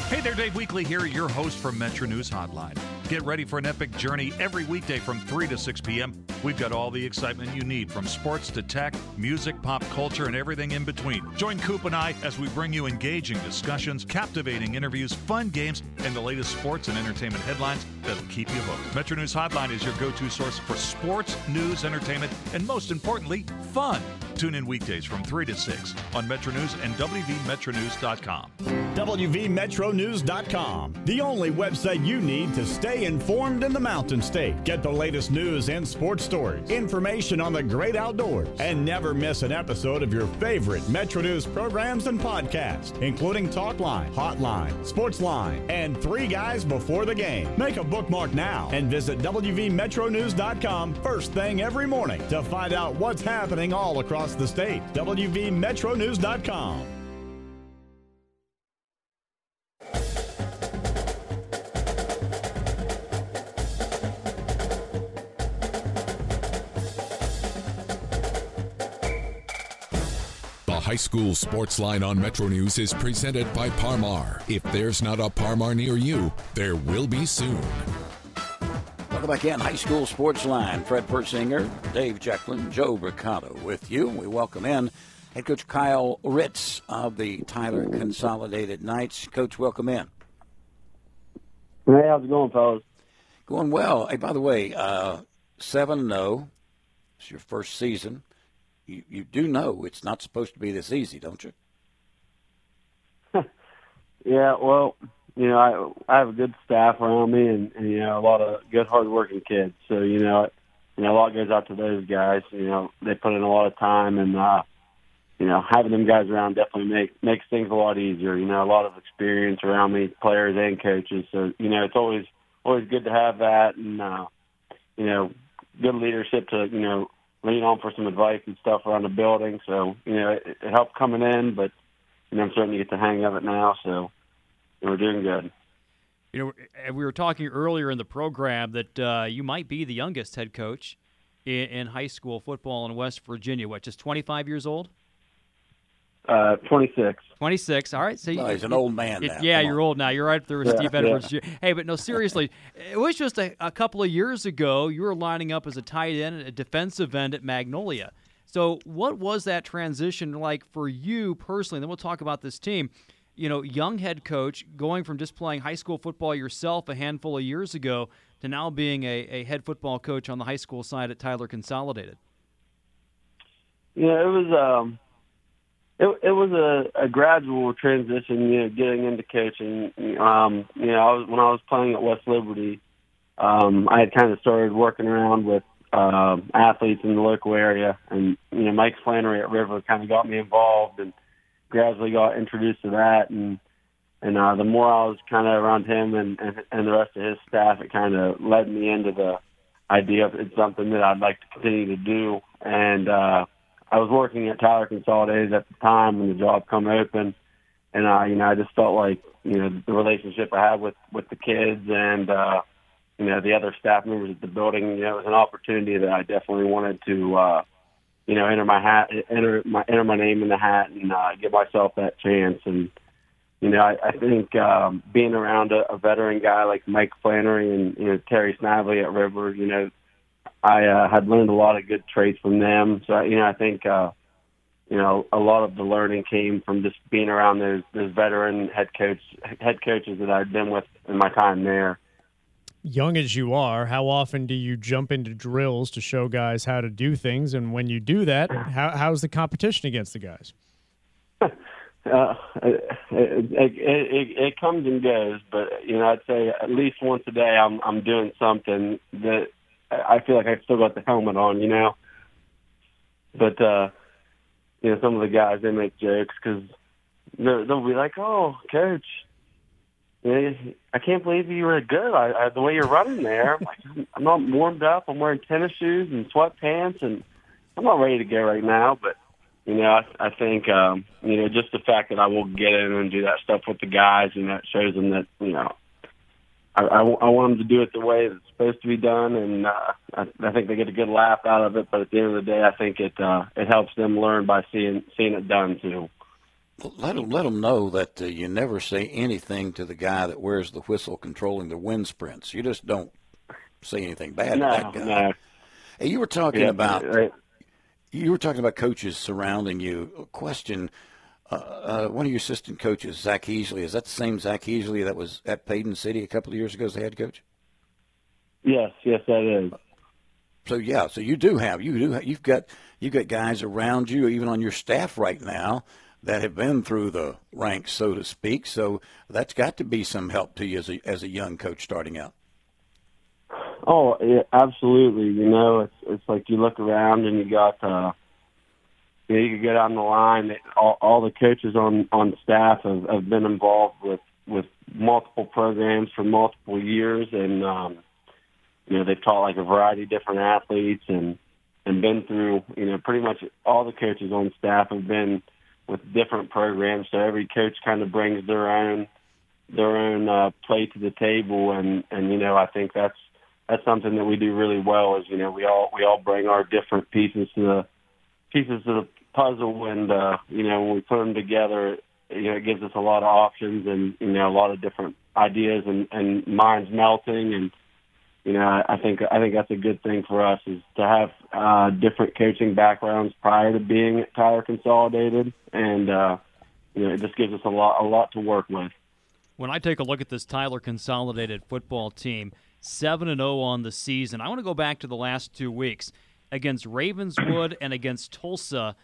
Hey there, Dave Weekley here, your host from Metro News Hotline. Get ready for an epic journey every weekday from 3 to 6 p.m. We've got all the excitement you need from sports to tech, music, pop culture, and everything in between. Join Coop and I as we bring you engaging discussions, captivating interviews, fun games, and the latest sports and entertainment headlines that'll keep you hooked. Metro News Hotline is your go to source for sports, news, entertainment, and most importantly, fun. Tune in weekdays from 3 to 6 on Metro News and WVMetroNews.com. WVMetroNews.com, the only website you need to stay informed in the Mountain State. Get the latest news and sports stories, information on the great outdoors, and never miss an episode of your favorite Metro News programs and podcasts, including Talkline, Hotline, Sportsline, and Three Guys Before the Game. Make a bookmark now and visit WVMetroNews.com first thing every morning to find out what's happening all across the state. WVMetroNews.com. High School Sports Line on Metro News is presented by Par-Mar. If there's not a Par-Mar near you, there will be soon. Welcome back in High School Sports Line. Fred Persinger, Dave Jecklin, Joe Brocato with you. We welcome in head coach Kyle Ritz of the Tyler Consolidated Knights. Coach, welcome in. Hey, how's it going, fellas? Going well. Hey, by the way, uh, 7 0. It's your first season. You, you do know it's not supposed to be this easy, don't you? Yeah, well, you know, I I have a good staff around me, and, and you know, a lot of good, hardworking kids. So you know, you know, a lot goes out to those guys. You know, they put in a lot of time, and uh, you know, having them guys around definitely make makes things a lot easier. You know, a lot of experience around me, players and coaches. So you know, it's always always good to have that, and uh, you know, good leadership to you know lean on for some advice and stuff around the building. So you know, it, it helped coming in, but you know, I'm starting to get the hang of it now. So we're doing good. You know, we were talking earlier in the program that uh, you might be the youngest head coach in, in, high school football in West Virginia. What, just 25 years old? Uh, 26. 26. All right. So no, he's an old man it, now. Yeah, you're old now. You're right there with yeah, Steve Edwards. Yeah. Hey, but no, seriously, it was just a, a, couple of years ago. You were lining up as a tight end, at a defensive end at Magnolia. So, what was that transition like for you personally? Then we'll talk about this team. You know, young head coach going from just playing high school football yourself a handful of years ago to now being a, a head football coach on the high school side at Tyler Consolidated. Yeah, it was. Um it, it was a, a gradual transition, you know, getting into coaching. Um, you know, I was, when I was playing at West Liberty, um, I had kind of started working around with uh, athletes in the local area, and you know, Mike Flannery at River kind of got me involved, and gradually got introduced to that. And and uh, the more I was kind of around him and, and and the rest of his staff, it kind of led me into the idea of it's something that I'd like to continue to do. And uh, I was working at Tyler Consolidated at the time when the job come open, and uh, you know I just felt like you know the relationship I had with with the kids and uh, you know the other staff members at the building, you know, it was an opportunity that I definitely wanted to uh, you know enter my hat, enter my enter my name in the hat, and uh, give myself that chance. And you know I, I think um, being around a, a veteran guy like Mike Flannery and you know Terry Snively at River, you know I uh, had learned a lot of good traits from them. So you know, I think uh, you know a lot of the learning came from just being around those those veteran head coach head coaches that I'd been with in my time there. Young as you are, how often do you jump into drills to show guys how to do things? And when you do that, how, how's the competition against the guys? Uh, it, it, it, it comes and goes, but you know, I'd say at least once a day, I'm I'm doing something that I feel like I still got the helmet on, you know. But uh, you know, some of the guys they make jokes because they'll be like, "Oh, coach, I can't believe you were good. I, I, the way you're running there, I'm, like, I'm not warmed up. I'm wearing tennis shoes and sweatpants, and I'm not ready to go right now. But you know, I, I think um, you know just the fact that I will get in and do that stuff with the guys, and that shows them that you know I, I, I want them to do it the way it's supposed to be done, and uh, I, I think they get a good laugh out of it. But at the end of the day, I think it uh, it helps them learn by seeing seeing it done too. Let them let them know that uh, you never say anything to the guy that wears the whistle controlling the wind sprints. You just don't say anything bad no, to that guy. No. Hey, you were talking yeah, about right. you were talking about coaches surrounding you. A question uh, uh, one of your assistant coaches, Zach Heasley, is that the same Zach Heasley that was at Paden City a couple of years ago as the head coach? Yes, yes, that is. So yeah, so you do have you do have, you've got you've got guys around you, even on your staff right now, that have been through the ranks, so to speak. So that's got to be some help to you as a as a young coach starting out. Oh, yeah, absolutely. You know, it's it's like you look around and you got uh, you, know, you could go down the line. All, all the coaches on on staff have, have been involved with with multiple programs for multiple years, and um, you know they've taught like a variety of different athletes and and been through. You know, pretty much all the coaches on staff have been with different programs. So every coach kind of brings their own their own uh, play to the table, and and you know I think that's that's something that we do really well. Is you know we all we all bring our different pieces to the pieces of the puzzle, and uh, you know when we put them together, you know it gives us a lot of options and you know a lot of different ideas and, and minds melting, and you know I think I think that's a good thing for us is to have uh, different coaching backgrounds prior to being at Tyler Consolidated, and uh, you know it just gives us a lot a lot to work with. When I take a look at this Tyler Consolidated football team, seven and zero on the season. I want to go back to the last two weeks against Ravenswood and against Tolsia.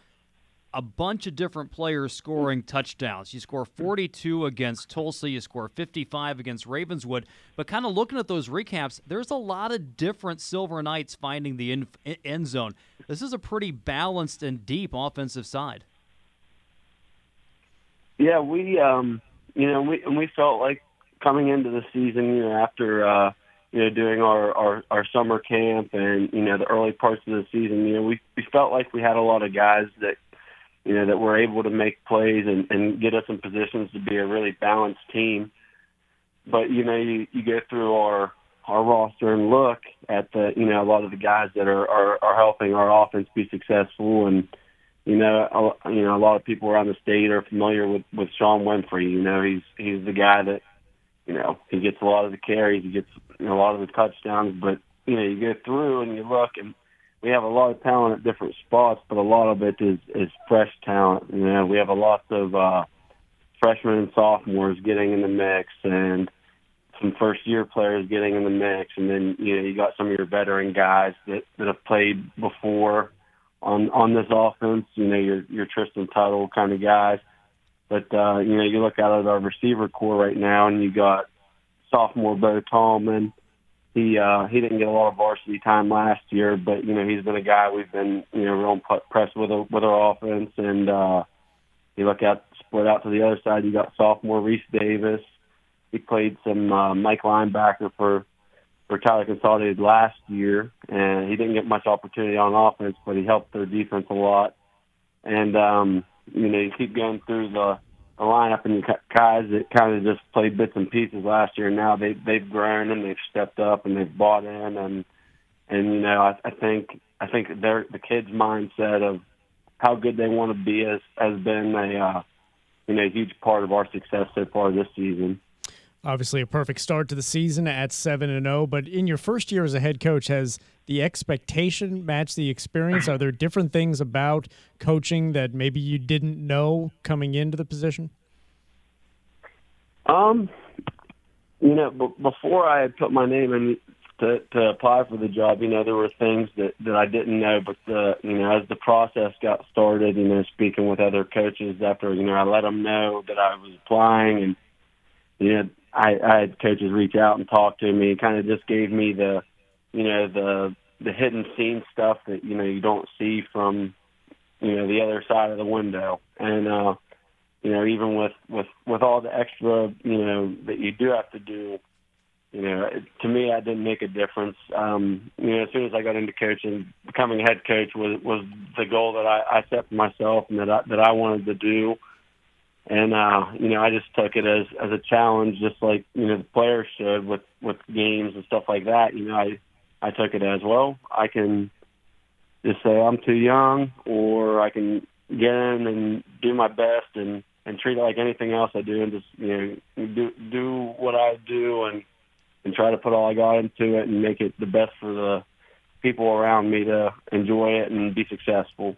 a bunch of different players scoring touchdowns. You score 42 against Tolsia, you score 55 against Ravenswood. But kind of looking at those recaps, there's a lot of different Silver Knights finding the in, end zone. This is a pretty balanced and deep offensive side. Yeah, we um, you know we and we felt like coming into the season, you know, after uh, you know doing our, our our summer camp and you know the early parts of the season, you know, we we felt like we had a lot of guys that you know that were able to make plays and, and get us in positions to be a really balanced team. But you know, you, you go through our our roster and look at the you know a lot of the guys that are are, are helping our offense be successful and you know, a, you know, a lot of people around the state are familiar with with Sean Winfrey. You know, he's he's the guy that, you know, he gets a lot of the carries, he gets you know, a lot of the touchdowns. But you know, you go through and you look, and we have a lot of talent at different spots, but a lot of it is is fresh talent. You know, we have a lot of uh, freshmen and sophomores getting in the mix, and some first year players getting in the mix, and then you know you got some of your veteran guys that that have played before on on this offense. You know, your your Tristan Tuttle kind of guys. But uh, you know, you look out at our receiver corps right now, and you got sophomore Bo Tallman. He uh, he didn't get a lot of varsity time last year, but you know he's been a guy we've been you know real impressed with with our offense. And uh, you look out split out to the other side, you got sophomore Reese Davis. He played some uh, Mike linebacker for for Tyler Consolidated last year, and he didn't get much opportunity on offense, but he helped their defense a lot. And um, you know, you keep going through the, the lineup, and got guys that kind of just played bits and pieces last year. Now they they've grown and they've stepped up and they've bought in, and and you know, I, I think I think their the kids' mindset of how good they want to be has has been a uh, you know a huge part of our success so far this season. Obviously, a perfect start to the season at 7 and 0, but in your first year as a head coach, has the expectation matched the experience? Are there different things about coaching that maybe you didn't know coming into the position? Um, you know, b- before I had put my name in to, to apply for the job, you know, there were things that that I didn't know, but the you know, as the process got started, you know, speaking with other coaches after you know, I let them know that I was applying and you know, I, I had coaches reach out and talk to me. It kind of just gave me the, you know, the the hidden scene stuff that you know you don't see from, you know, the other side of the window. And uh, you know, even with with with all the extra, you know, that you do have to do, you know, it, to me, that didn't make a difference. Um, you know, as soon as I got into coaching, becoming head coach was was the goal that I, I set for myself and that I, that I wanted to do and uh, you know, I just took it as as a challenge, just like you know the players should with with games and stuff like that. You know, I I took it as well. I can just say I'm too young, or I can get in and do my best and and treat it like anything else I do, and just you know do do what I do and and try to put all I got into it and make it the best for the people around me to enjoy it and be successful.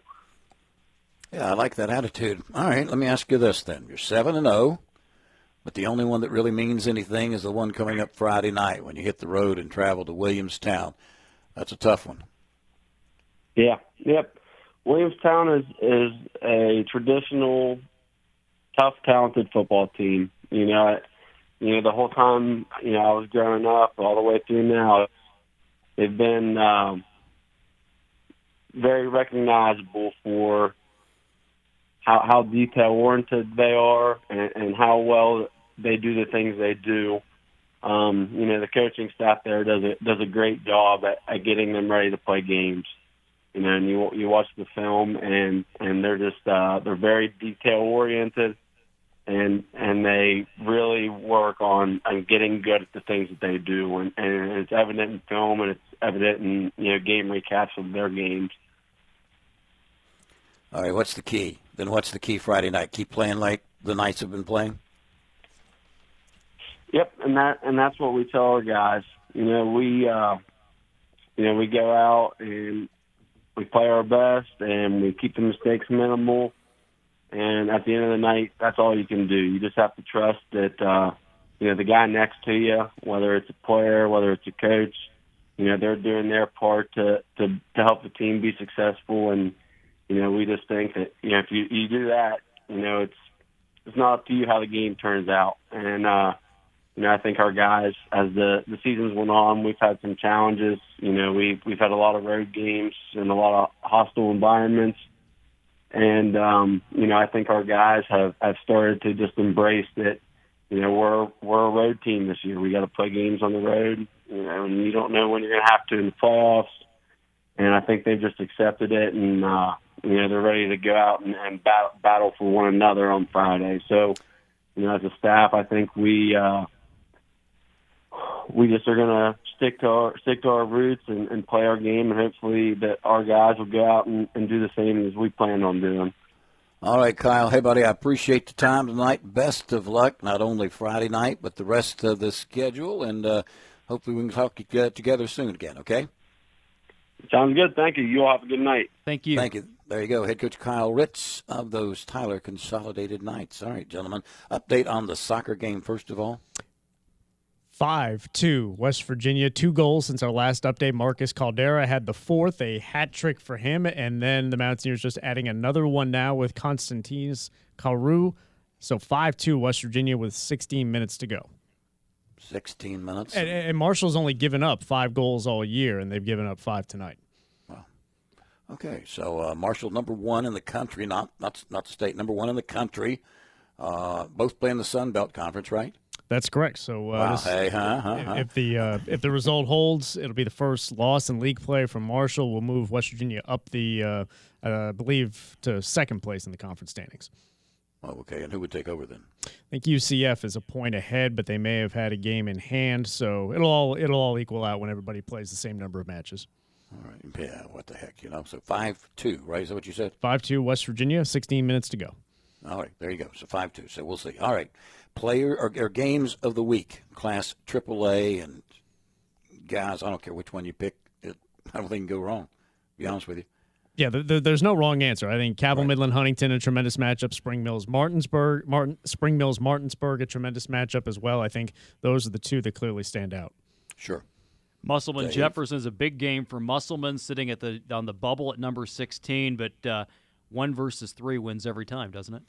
Yeah, I like that attitude. All right, let me ask you this then. You're 7 and 0, but the only one that really means anything is the one coming up Friday night when you hit the road and travel to Williamstown. That's a tough one. Yeah, yep. Williamstown is is a traditional tough talented football team. You know, you know the whole time, you know, I was growing up all the way through now, they've been um very recognizable for how how detail oriented they are and, and how well they do the things they do. Um, you know, the coaching staff there does a does a great job at, at getting them ready to play games. You know, and you you watch the film and and they're just uh, they're very detail oriented, and and they really work on on getting good at the things that they do, and, and it's evident in film and it's evident in you know game recaps of their games. All right, what's the key? Then what's the key Friday night? Keep playing like the Knights have been playing. Yep, and that and that's what we tell our guys. You know, we uh, you know we go out and we play our best and we keep the mistakes minimal. And at the end of the night, that's all you can do. You just have to trust that uh, you know the guy next to you, whether it's a player, whether it's a coach, you know they're doing their part to to to help the team be successful and you know, we just think that you know if you you do that, you know, it's it's not up to you how the game turns out. And uh, you know, I think our guys, as the the seasons went on, we've had some challenges. You know, we've we've had a lot of road games and a lot of hostile environments. And um, you know, I think our guys have have started to just embrace that. You know, we're we're a road team this year. We got to play games on the road. You know, and you don't know when you're going to have to in the playoffs. And I think they've just accepted it, and uh, you know they're ready to go out and, and battle, battle for one another on Friday. So, you know, as a staff, I think we uh, we just are going to stick to our stick to our roots and, and play our game, and hopefully that our guys will go out and, and do the same as we plan on doing. All right, Kyle. Hey, buddy, I appreciate the time tonight. Best of luck, not only Friday night, but the rest of the schedule. And uh, hopefully we can talk together soon again, okay? Sounds good. Thank you. You all have a good night. Thank you. Thank you. There you go. Head coach Kyle Ritz of those Tyler Consolidated Knights. All right, gentlemen. Update on the soccer game, first of all. 5 2, West Virginia. Two goals since our last update. Marcus Caldeira had the fourth, a hat trick for him. And then the Mountaineers just adding another one now with Constantines Caru. So 5 2, West Virginia with 16 minutes to go. 16 minutes. And, and Marshall's only given up five goals all year, and they've given up five tonight. Wow. Okay, so uh, Marshall number one in the country, not not not the state number one in the country. Uh, both play in the Sun Belt Conference, right? That's correct. So, uh, wow. this, hey, huh, huh, huh. if the uh, if the result holds, it'll be the first loss in league play from Marshall. Will move West Virginia up the, uh, I believe, to second place in the conference standings. Oh, okay. And who would take over then? I think UCF is a point ahead, but they may have had a game in hand, so it'll all it'll all equal out when everybody plays the same number of matches. All right. Yeah. What the heck, you know? So five two, right? Is that what you said? Five two, West Virginia. Sixteen minutes to go. All right. There you go. So five two. So we'll see. All right. Player or, or games of the week, class AAA, and guys. I don't care which one you pick. It, I don't think you can go wrong. To be honest with you. Yeah, the, the, there's no wrong answer. I think Cabell, right. Midland, Huntington, a tremendous matchup. Spring Mills, Martinsburg, Martin, Spring Mills, Martinsburg, a tremendous matchup as well. I think those are the two that clearly stand out. Sure. Musselman Dave. Jefferson is a big game for Musselman, sitting at the on the bubble at number 16, but uh, one versus three wins every time, doesn't it?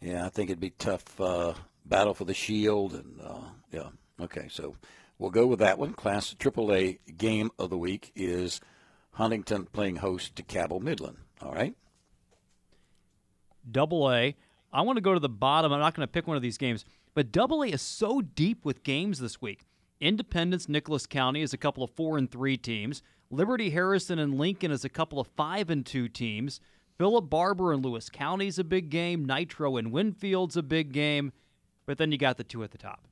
Yeah, I think it'd be tough uh, battle for the shield, and uh, yeah, okay, so we'll go with that one. Class AAA game of the week is Huntington playing host to Cabell Midland. All right. Double A. I want to go to the bottom. I'm not going to pick one of these games, but Double A is so deep with games this week. Independence, Nicholas County is a couple of four and three teams. Liberty, Harrison, and Lincoln is a couple of five and two teams. Philip Barbour and Lewis County is a big game. Nitro and Winfield's a big game. But then you got the two at the top.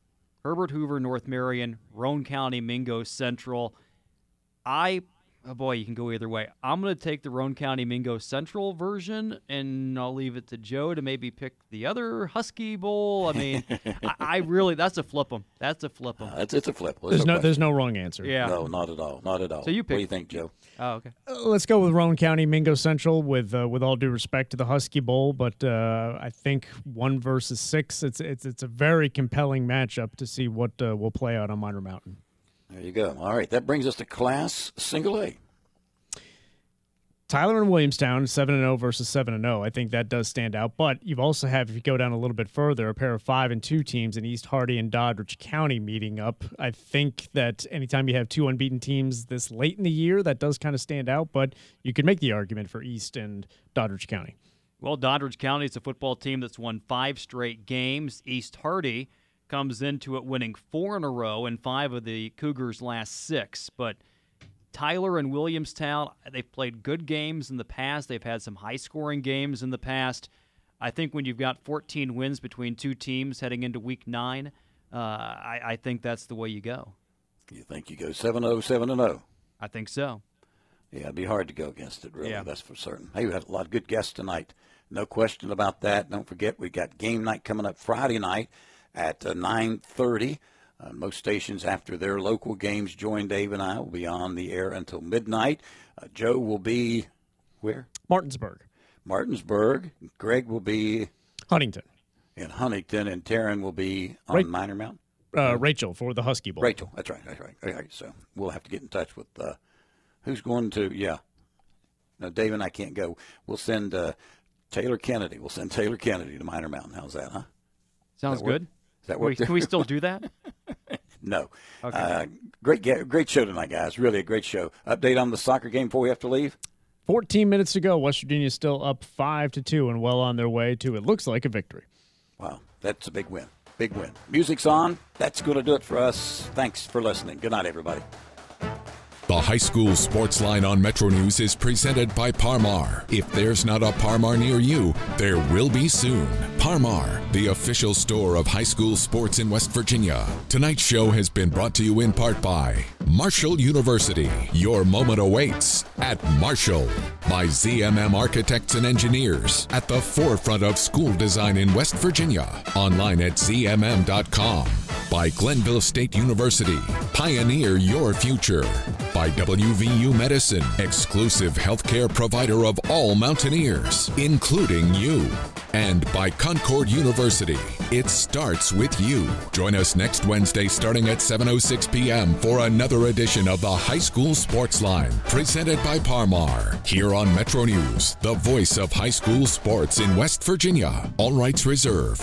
Herbert Hoover, North Marion, Roane County, Mingo Central. I oh boy, you can go either way. I'm going to take the Roane County Mingo Central version, and I'll leave it to Joe to maybe pick the other Husky Bowl. I mean, I, I, really that's a flip 'em. That's a flip 'em. Uh, it's, it's a flip. There's, there's no, no there's no wrong answer. Yeah, no, not at all, not at all. So you pick. What do you think, Joe? Oh, okay. Uh, let's go with Roane County Mingo Central. With uh, with all due respect to the Husky Bowl, but uh, I think one versus six. It's it's it's a very compelling matchup to see what uh, will play out on Miner Mountain. There you go. All right, that brings us to Class Single A. Tyler and Williamstown, 7 and 0 versus 7 and 0. I think that does stand out. But you've also have, if you go down a little bit further, a pair of 5 and 2 teams in East Hardy and Doddridge County meeting up. I think that anytime you have two unbeaten teams this late in the year, that does kind of stand out. But you could make the argument for East and Doddridge County. Well, Doddridge County is a football team that's won five straight games. East Hardy comes into it winning four in a row and five of the Cougars' last six. But Tyler and Williamstown, they've played good games in the past. They've had some high scoring games in the past. I think when you've got 14 wins between two teams heading into week nine, uh, I, I, think that's the way you go. You think you go 7 0, 7 0? I think so. Yeah, it'd be hard to go against it, really. Yeah. That's for certain. Hey, we had a lot of good guests tonight. No question about that. Don't forget, we've got game night coming up Friday night at uh, 9.30. Uh, most stations, after their local games, join Dave and I. will be on the air until midnight. Uh, Joe will be where? Martinsburg. Martinsburg. Greg will be Huntington. In Huntington, and Taryn will be on Ra- Miner Mountain. Uh, Rachel for the Husky Bowl. Rachel, that's right, that's right. All right, so we'll have to get in touch with uh, who's going to. Yeah, No, Dave and I can't go. We'll send uh, Taylor Kennedy. We'll send Taylor Kennedy to Miner Mountain. How's that, huh? Sounds Does that work? good. Does that Wait, work? can we still do that? no. Okay. Uh, great, great show tonight, guys. Really a great show. Update on the soccer game before we have to leave. 14 minutes to go. West Virginia's still up 5 to 2 and well on their way to it looks like a victory. Wow, that's a big win. Big win. Music's on. That's going to do it for us. Thanks for listening. Good night, everybody. The high school sports line on Metro News is presented by Par-Mar. If there's not a Par-Mar near you, there will be soon. Par-Mar, the official store of high school sports in West Virginia. Tonight's show has been brought to you in part by Marshall University. Your moment awaits at Marshall. By ZMM Architects and Engineers at the forefront of school design in West Virginia. Online at zmm.com. By Glenville State University. Pioneer your future. By WVU Medicine, exclusive healthcare provider of all Mountaineers, including you. And by Concord University. It starts with you. Join us next Wednesday starting at 7:06 p.m. for another edition of the High School Sports Line, presented by Par-Mar. Here on Metro News, the voice of high school sports in West Virginia. All rights reserved.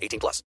18 plus.